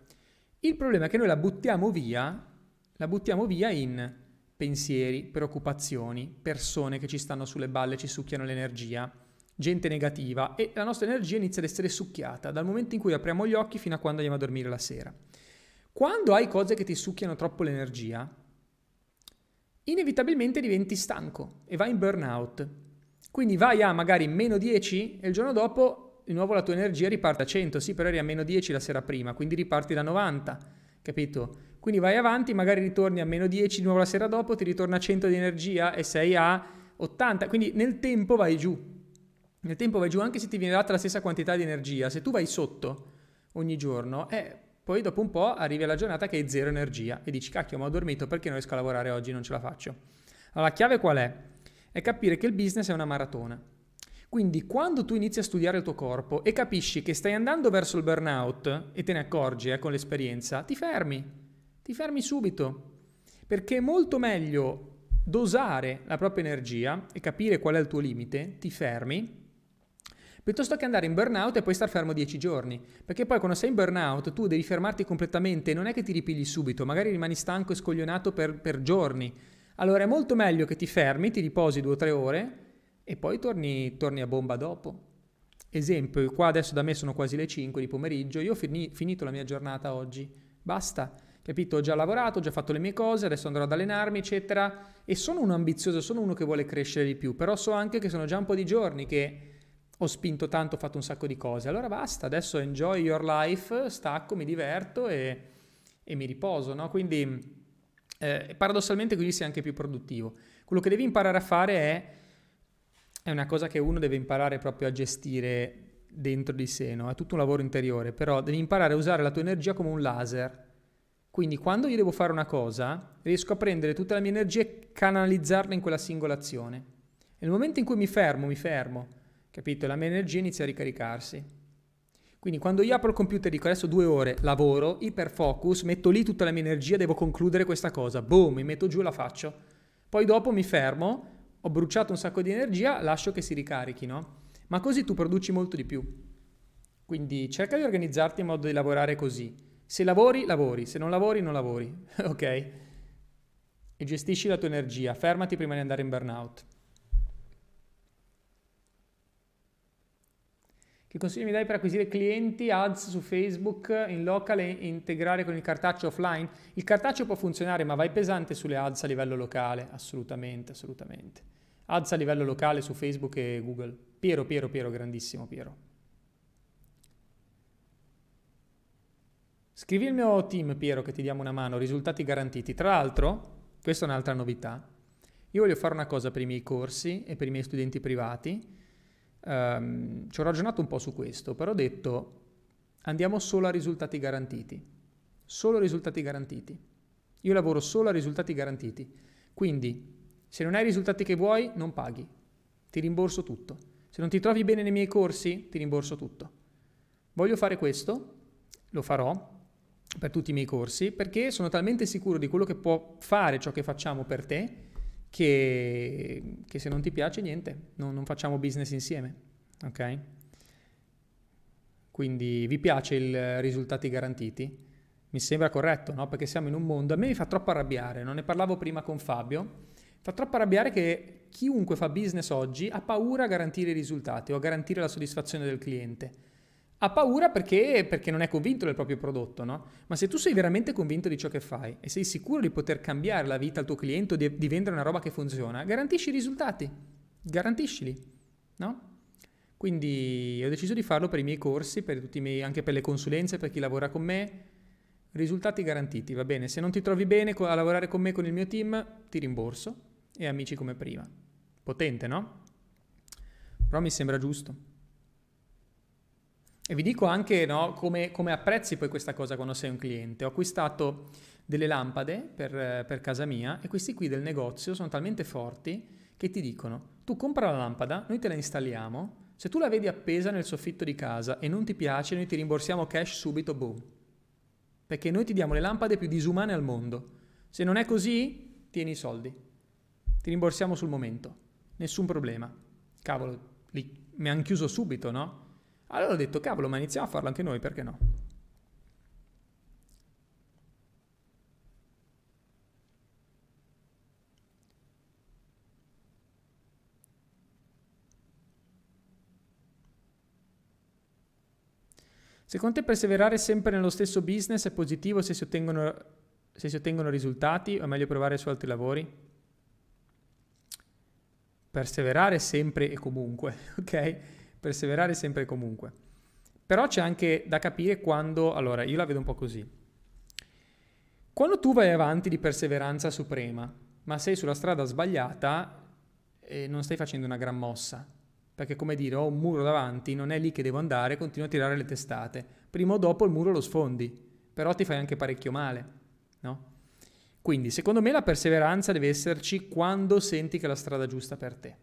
il problema è che noi la buttiamo via, la buttiamo via in pensieri, preoccupazioni, persone che ci stanno sulle balle, ci succhiano l'energia, gente negativa e la nostra energia inizia ad essere succhiata dal momento in cui apriamo gli occhi fino a quando andiamo a dormire la sera. Quando hai cose che ti succhiano troppo l'energia, inevitabilmente diventi stanco e vai in burnout. Quindi vai a magari meno 10 e il giorno dopo di nuovo la tua energia riparte a 100, sì, però eri a meno 10 la sera prima, quindi riparti da 90, capito? Quindi vai avanti, magari ritorni a meno 10 di nuovo la sera dopo, ti ritorna a 100 di energia e sei a 80, quindi nel tempo vai giù. Nel tempo vai giù anche se ti viene data la stessa quantità di energia, se tu vai sotto ogni giorno, eh, poi dopo un po' arrivi alla giornata che hai zero energia e dici cacchio ma ho dormito perché non riesco a lavorare oggi, non ce la faccio. Allora la chiave qual è? È capire che il business è una maratona. Quindi quando tu inizi a studiare il tuo corpo e capisci che stai andando verso il burnout e te ne accorgi eh, con l'esperienza, ti fermi, ti fermi subito. Perché è molto meglio dosare la propria energia e capire qual è il tuo limite, ti fermi piuttosto che andare in burnout e poi star fermo 10 giorni. Perché poi quando sei in burnout tu devi fermarti completamente, non è che ti ripigli subito, magari rimani stanco e scoglionato per, per giorni. Allora è molto meglio che ti fermi, ti riposi 2-3 ore e poi torni, torni, a bomba dopo. Esempio, qua adesso da me sono quasi le 5 di pomeriggio, io ho fini, finito la mia giornata oggi, basta, capito? Ho già lavorato, ho già fatto le mie cose, adesso andrò ad allenarmi, eccetera. E sono uno ambizioso, sono uno che vuole crescere di più, però so anche che sono già un po' di giorni che ho spinto tanto, ho fatto un sacco di cose, allora basta, adesso enjoy your life, stacco, mi diverto e, e mi riposo, no? Quindi eh, paradossalmente così sei anche più produttivo. Quello che devi imparare a fare è, è una cosa che uno deve imparare proprio a gestire dentro di sé, no? È tutto un lavoro interiore, però devi imparare a usare la tua energia come un laser. Quindi quando io devo fare una cosa, riesco a prendere tutta la mia energia e canalizzarla in quella singola azione. Nel momento in cui mi fermo, mi fermo capito? La mia energia inizia a ricaricarsi. Quindi quando io apro il computer e dico adesso due ore, lavoro, iperfocus, metto lì tutta la mia energia, devo concludere questa cosa, boom, mi metto giù e la faccio. Poi dopo mi fermo, ho bruciato un sacco di energia, lascio che si ricarichi, no? Ma così tu produci molto di più. Quindi cerca di organizzarti in modo di lavorare così. Se lavori, lavori, se non lavori, non lavori, (laughs) ok? E gestisci la tua energia, fermati prima di andare in burnout. Che consigli mi dai per acquisire clienti, ads su Facebook in local e integrare con il cartaceo offline? Il cartaceo può funzionare, ma vai pesante sulle ads a livello locale, assolutamente, assolutamente. Ads a livello locale su Facebook e Google. Piero, Piero, Piero, grandissimo Piero. Scrivi il mio team, Piero, che ti diamo una mano, risultati garantiti. Tra l'altro, questa è un'altra novità. Io voglio fare una cosa per i miei corsi e per i miei studenti privati Um, ci ho ragionato un po' su questo, però ho detto andiamo solo a risultati garantiti. Solo risultati garantiti. Io lavoro solo a risultati garantiti. Quindi, se non hai i risultati che vuoi, non paghi. Ti rimborso tutto. Se non ti trovi bene nei miei corsi, ti rimborso tutto. Voglio fare questo, lo farò per tutti i miei corsi, perché sono talmente sicuro di quello che può fare ciò che facciamo per te, che, che se non ti piace niente, non, non facciamo business insieme, ok? Quindi vi piace i risultati garantiti? Mi sembra corretto, no? Perché siamo in un mondo, a me mi fa troppo arrabbiare, non ne parlavo prima con Fabio, fa troppo arrabbiare che chiunque fa business oggi ha paura a garantire i risultati o a garantire la soddisfazione del cliente. Ha paura perché, perché non è convinto del proprio prodotto, no? Ma se tu sei veramente convinto di ciò che fai e sei sicuro di poter cambiare la vita al tuo cliente o di, di vendere una roba che funziona, garantisci i risultati, garantiscili, no? Quindi ho deciso di farlo per i miei corsi, per miei, anche per le consulenze, per chi lavora con me, Risultati garantiti, va bene. Se non ti trovi bene a lavorare con me, con il mio team, ti rimborso e amici come prima. Potente, no? Però mi sembra giusto. E vi dico anche no, come, come, apprezzi poi questa cosa quando sei un cliente. Ho acquistato delle lampade per, per, casa mia e questi qui del negozio sono talmente forti che ti dicono tu compra la lampada, noi te la installiamo, se tu la vedi appesa nel soffitto di casa e non ti piace noi ti rimborsiamo cash subito, boom perché noi ti diamo le lampade più disumane al mondo. Se non è così, tieni i soldi. Ti rimborsiamo sul momento. Nessun problema. Cavolo, li, mi hanno chiuso subito, no? Allora ho detto, cavolo, ma iniziamo a farlo anche noi, perché no? Secondo te perseverare sempre nello stesso business è positivo se si ottengono, se si ottengono risultati o è meglio provare su altri lavori? Perseverare sempre e comunque, (laughs) ok? Perseverare sempre e comunque. Però c'è anche da capire quando, allora io la vedo un po' così. Quando tu vai avanti di perseveranza suprema, ma sei sulla strada sbagliata e non stai facendo una gran mossa, perché come dire ho un muro davanti, non è lì che devo andare, continuo a tirare le testate. Prima o dopo il muro lo sfondi, però ti fai anche parecchio male, no? Quindi secondo me la perseveranza deve esserci quando senti che è la strada giusta per te.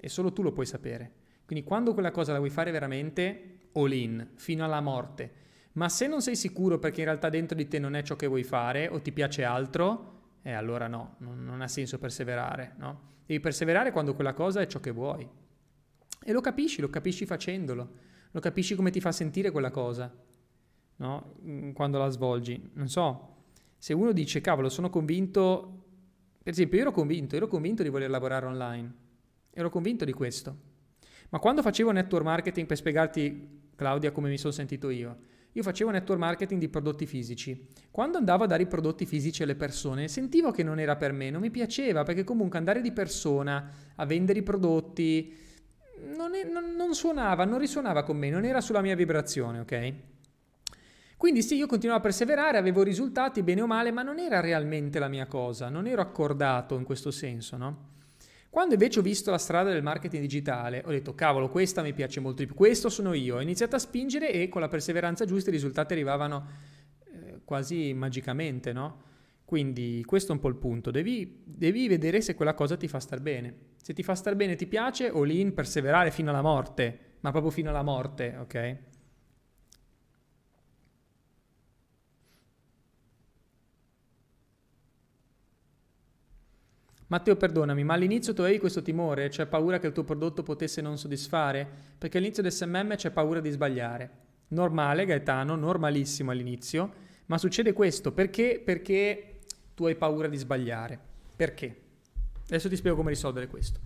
E solo tu lo puoi sapere. Quindi quando quella cosa la vuoi fare veramente all in, fino alla morte. Ma se non sei sicuro perché in realtà dentro di te non è ciò che vuoi fare o ti piace altro, eh allora no, non, non ha senso perseverare, no? Devi perseverare quando quella cosa è ciò che vuoi. E lo capisci, lo capisci facendolo, lo capisci come ti fa sentire quella cosa, no? Mm, quando la svolgi. Non so, se uno dice, cavolo, sono convinto, per esempio, io ero convinto, ero convinto di voler lavorare online, ero convinto di questo. Ma quando facevo network marketing, per spiegarti, Claudia, come mi sono sentito io, io facevo network marketing di prodotti fisici. Quando andavo a dare i prodotti fisici alle persone, sentivo che non era per me, non mi piaceva, perché comunque andare di persona a vendere i prodotti non, è, non, non suonava, non risuonava con me, non era sulla mia vibrazione, ok? Quindi sì, io continuavo a perseverare, avevo risultati bene o male, ma non era realmente la mia cosa, non ero accordato in questo senso, no? Quando invece ho visto la strada del marketing digitale, ho detto cavolo, questa mi piace molto di più, questo sono io, ho iniziato a spingere e con la perseveranza giusta i risultati arrivavano eh, quasi magicamente, no? Quindi questo è un po' il punto, devi, devi, vedere se quella cosa ti fa star bene. Se ti fa star bene, ti piace, lì in perseverare fino alla morte, ma proprio fino alla morte, ok? Matteo, perdonami, ma all'inizio tu avevi questo timore, cioè paura che il tuo prodotto potesse non soddisfare? Perché all'inizio del SMM c'è paura di sbagliare. Normale, Gaetano, normalissimo all'inizio, ma succede questo perché? Perché tu hai paura di sbagliare. Perché? Adesso ti spiego come risolvere questo.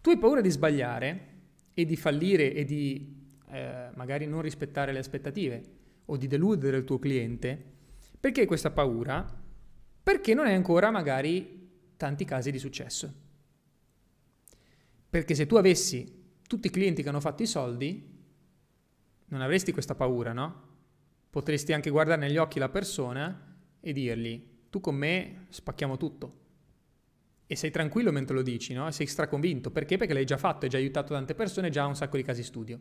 Tu hai paura di sbagliare e di fallire e di eh, magari non rispettare le aspettative o di deludere il tuo cliente. Perché questa paura? Perché non hai ancora magari tanti casi di successo. Perché se tu avessi tutti i clienti che hanno fatto i soldi, non avresti questa paura, no? Potresti anche guardare negli occhi la persona e dirgli tu con me spacchiamo tutto. E sei tranquillo mentre lo dici, no? Sei straconvinto. Perché? Perché l'hai già fatto, hai già aiutato tante persone, già un sacco di casi studio.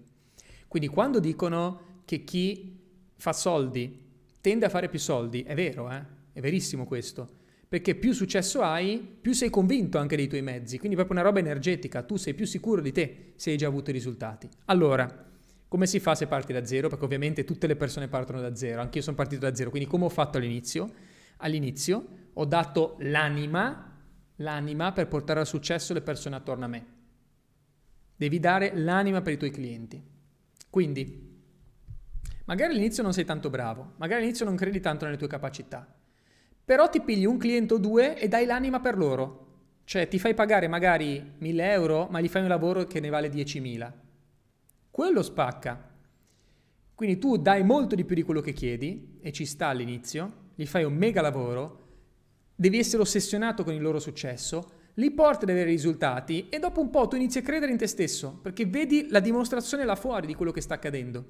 Quindi quando dicono che chi fa soldi tende a fare più soldi, è vero, eh? È verissimo questo. Perché più successo hai, più sei convinto anche dei tuoi mezzi. Quindi proprio una roba energetica, tu sei più sicuro di te se hai già avuto i risultati. Allora, come si fa se parti da zero? Perché ovviamente tutte le persone partono da zero, anch'io sono partito da zero, quindi come ho fatto all'inizio? all'inizio, ho dato l'anima, l'anima per portare al successo le persone attorno a me. Devi dare l'anima per i tuoi clienti. Quindi, Magari all'inizio non sei tanto bravo, magari all'inizio non credi tanto nelle tue capacità, però ti pigli un cliente o due e dai l'anima per loro. Cioè ti fai pagare magari 1000 euro, ma gli fai un lavoro che ne vale 10.000. Quello spacca. Quindi tu dai molto di più di quello che chiedi e ci sta all'inizio, gli fai un mega lavoro, devi essere ossessionato con il loro successo, li porti ad avere risultati e dopo un po' tu inizi a credere in te stesso perché vedi la dimostrazione là fuori di quello che sta accadendo.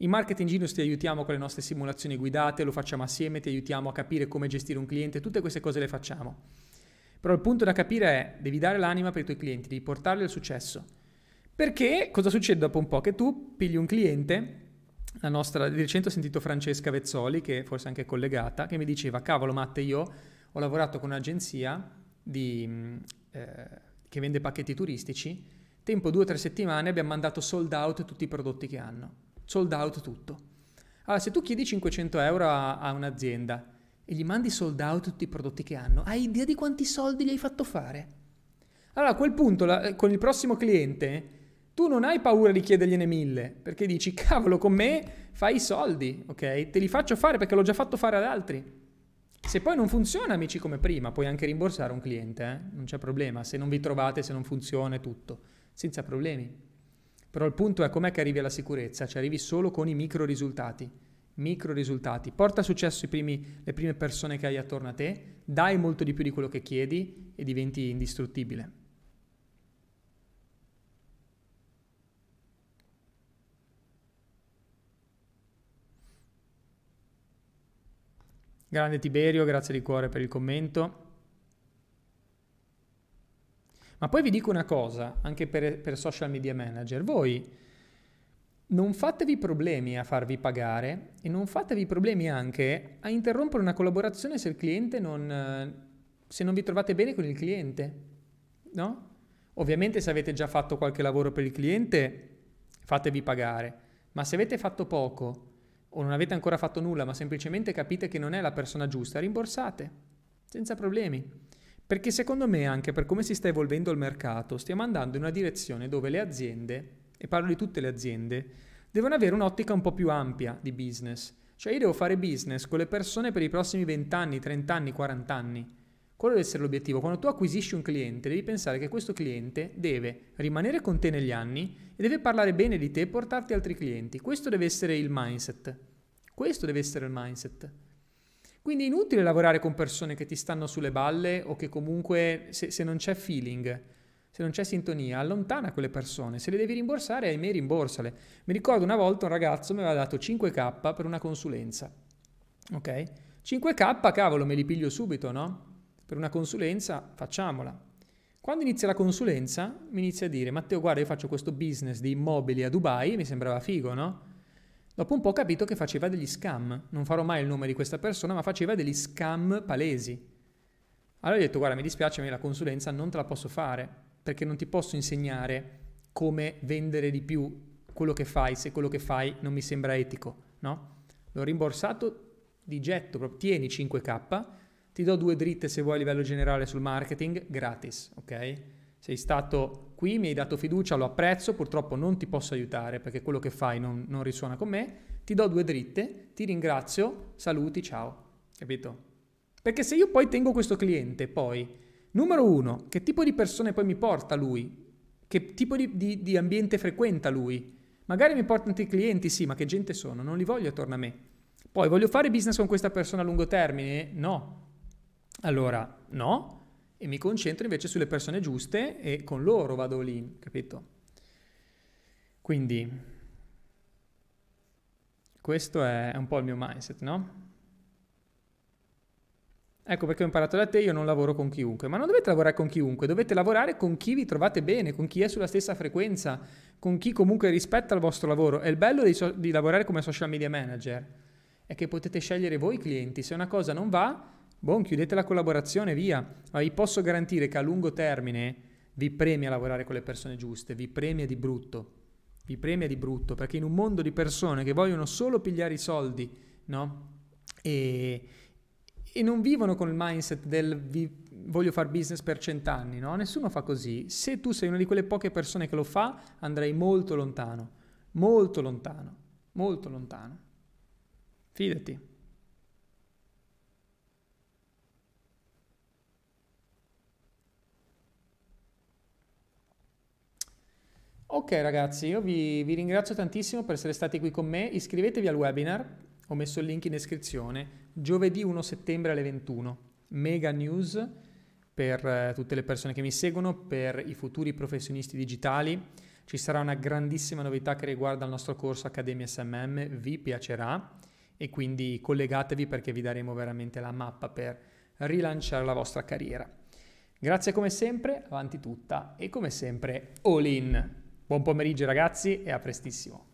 In Marketing Genius ti aiutiamo con le nostre simulazioni guidate, lo facciamo assieme, ti aiutiamo a capire come gestire un cliente, tutte queste cose le facciamo. Però il punto da capire è, devi dare l'anima per i tuoi clienti, devi portarli al successo. Perché cosa succede dopo un po'? Che tu pigli un cliente, la nostra, di recente ho sentito Francesca Vezzoli, che forse anche è collegata, che mi diceva, cavolo Matte, io ho lavorato con un'agenzia di, eh, che vende pacchetti turistici, tempo due o tre settimane abbiamo mandato sold out tutti i prodotti che hanno, sold out tutto. Allora, se tu chiedi 500 euro a, a un'azienda e gli mandi sold out tutti i prodotti che hanno, hai idea di quanti soldi gli hai fatto fare? Allora a quel punto, la, con il prossimo cliente, tu non hai paura di chiedergliene mille, perché dici, cavolo, con me fai i soldi, ok? Te li faccio fare perché l'ho già fatto fare ad altri. Se poi non funziona, amici, come prima, puoi anche rimborsare un cliente, eh? non c'è problema. Se non vi trovate, se non funziona, tutto, senza problemi. Però il punto è com'è che arrivi alla sicurezza, ci arrivi solo con i micro risultati. Micro risultati. Porta a successo primi, le prime persone che hai attorno a te, dai molto di più di quello che chiedi e diventi indistruttibile. Grande Tiberio, grazie di cuore per il commento. Ma poi vi dico una cosa, anche per, per, social media manager, voi non fatevi problemi a farvi pagare e non fatevi problemi anche a interrompere una collaborazione se il cliente non, se non vi trovate bene con il cliente, no? Ovviamente se avete già fatto qualche lavoro per il cliente, fatevi pagare, ma se avete fatto poco o non avete ancora fatto nulla, ma semplicemente capite che non è la persona giusta, rimborsate, senza problemi. Perché secondo me, anche per come si sta evolvendo il mercato, stiamo andando in una direzione dove le aziende, e parlo di tutte le aziende, devono avere un'ottica un po' più ampia di business. Cioè io devo fare business con le persone per i prossimi 20 anni, 30 anni, 40 anni. Quello deve essere l'obiettivo. Quando tu acquisisci un cliente, devi pensare che questo cliente deve rimanere con te negli anni e deve parlare bene di te e portarti altri clienti. Questo deve essere il mindset. Questo deve essere il mindset. Quindi è inutile lavorare con persone che ti stanno sulle balle o che comunque se, se non c'è feeling, se non c'è sintonia, allontana quelle persone. Se le devi rimborsare, ahimè, rimborsale. Mi ricordo una volta un ragazzo mi aveva dato 5k per una consulenza. Ok? 5k, cavolo, me li piglio subito, no? per una consulenza, facciamola. Quando inizia la consulenza, mi inizia a dire, Matteo, guarda, io faccio questo business di immobili a Dubai, mi sembrava figo, no? Dopo un po' ho capito che faceva degli scam. Non farò mai il nome di questa persona, ma faceva degli scam palesi. Allora ho detto, guarda, mi dispiace, ma la consulenza non te la posso fare, perché non ti posso insegnare come vendere di più quello che fai, se quello che fai non mi sembra etico, no? L'ho rimborsato di getto, proprio tieni 5k, ti do due dritte se vuoi a livello generale sul marketing, gratis, ok? Sei stato qui, mi hai dato fiducia, lo apprezzo, purtroppo non ti posso aiutare perché quello che fai non, non risuona con me, ti do due dritte, ti ringrazio, saluti, ciao, capito? Perché se io poi tengo questo cliente, poi, numero uno, che tipo di persone poi mi porta lui? Che tipo di, di, di ambiente frequenta lui? Magari mi portano tanti clienti, sì, ma che gente sono? Non li voglio attorno a me. Poi voglio fare business con questa persona a lungo termine? No, allora, no, e mi concentro invece sulle persone giuste e con loro vado lì, capito? Quindi, questo è un po' il mio mindset, no? Ecco perché ho imparato da te, io non lavoro con chiunque, ma non dovete lavorare con chiunque, dovete lavorare con chi vi trovate bene, con chi è sulla stessa frequenza, con chi comunque rispetta il vostro lavoro. E il bello di, so- di lavorare come social media manager è che potete scegliere voi i clienti, se una cosa non va, Buon, chiudete la collaborazione, via. Ma vi posso garantire che a lungo termine vi premia lavorare con le persone giuste, vi premia di brutto. Vi premia di brutto, perché in un mondo di persone che vogliono solo pigliare i soldi, no? E, e non vivono con il mindset del vi, voglio fare business per cent'anni, no? Nessuno fa così. Se tu sei una di quelle poche persone che lo fa, andrai molto lontano, molto lontano molto lontano. Fidati. Ok ragazzi, io vi, vi, ringrazio tantissimo per essere stati qui con me, iscrivetevi al webinar, ho messo il link in descrizione, giovedì 1 settembre alle 21, mega news per eh, tutte le persone che mi seguono, per i futuri professionisti digitali, ci sarà una grandissima novità che riguarda il nostro corso Accademia SMM, vi piacerà. E quindi collegatevi perché vi daremo veramente la mappa per rilanciare la vostra carriera. Grazie come sempre, avanti tutta. E come sempre all in. Buon pomeriggio ragazzi e a prestissimo.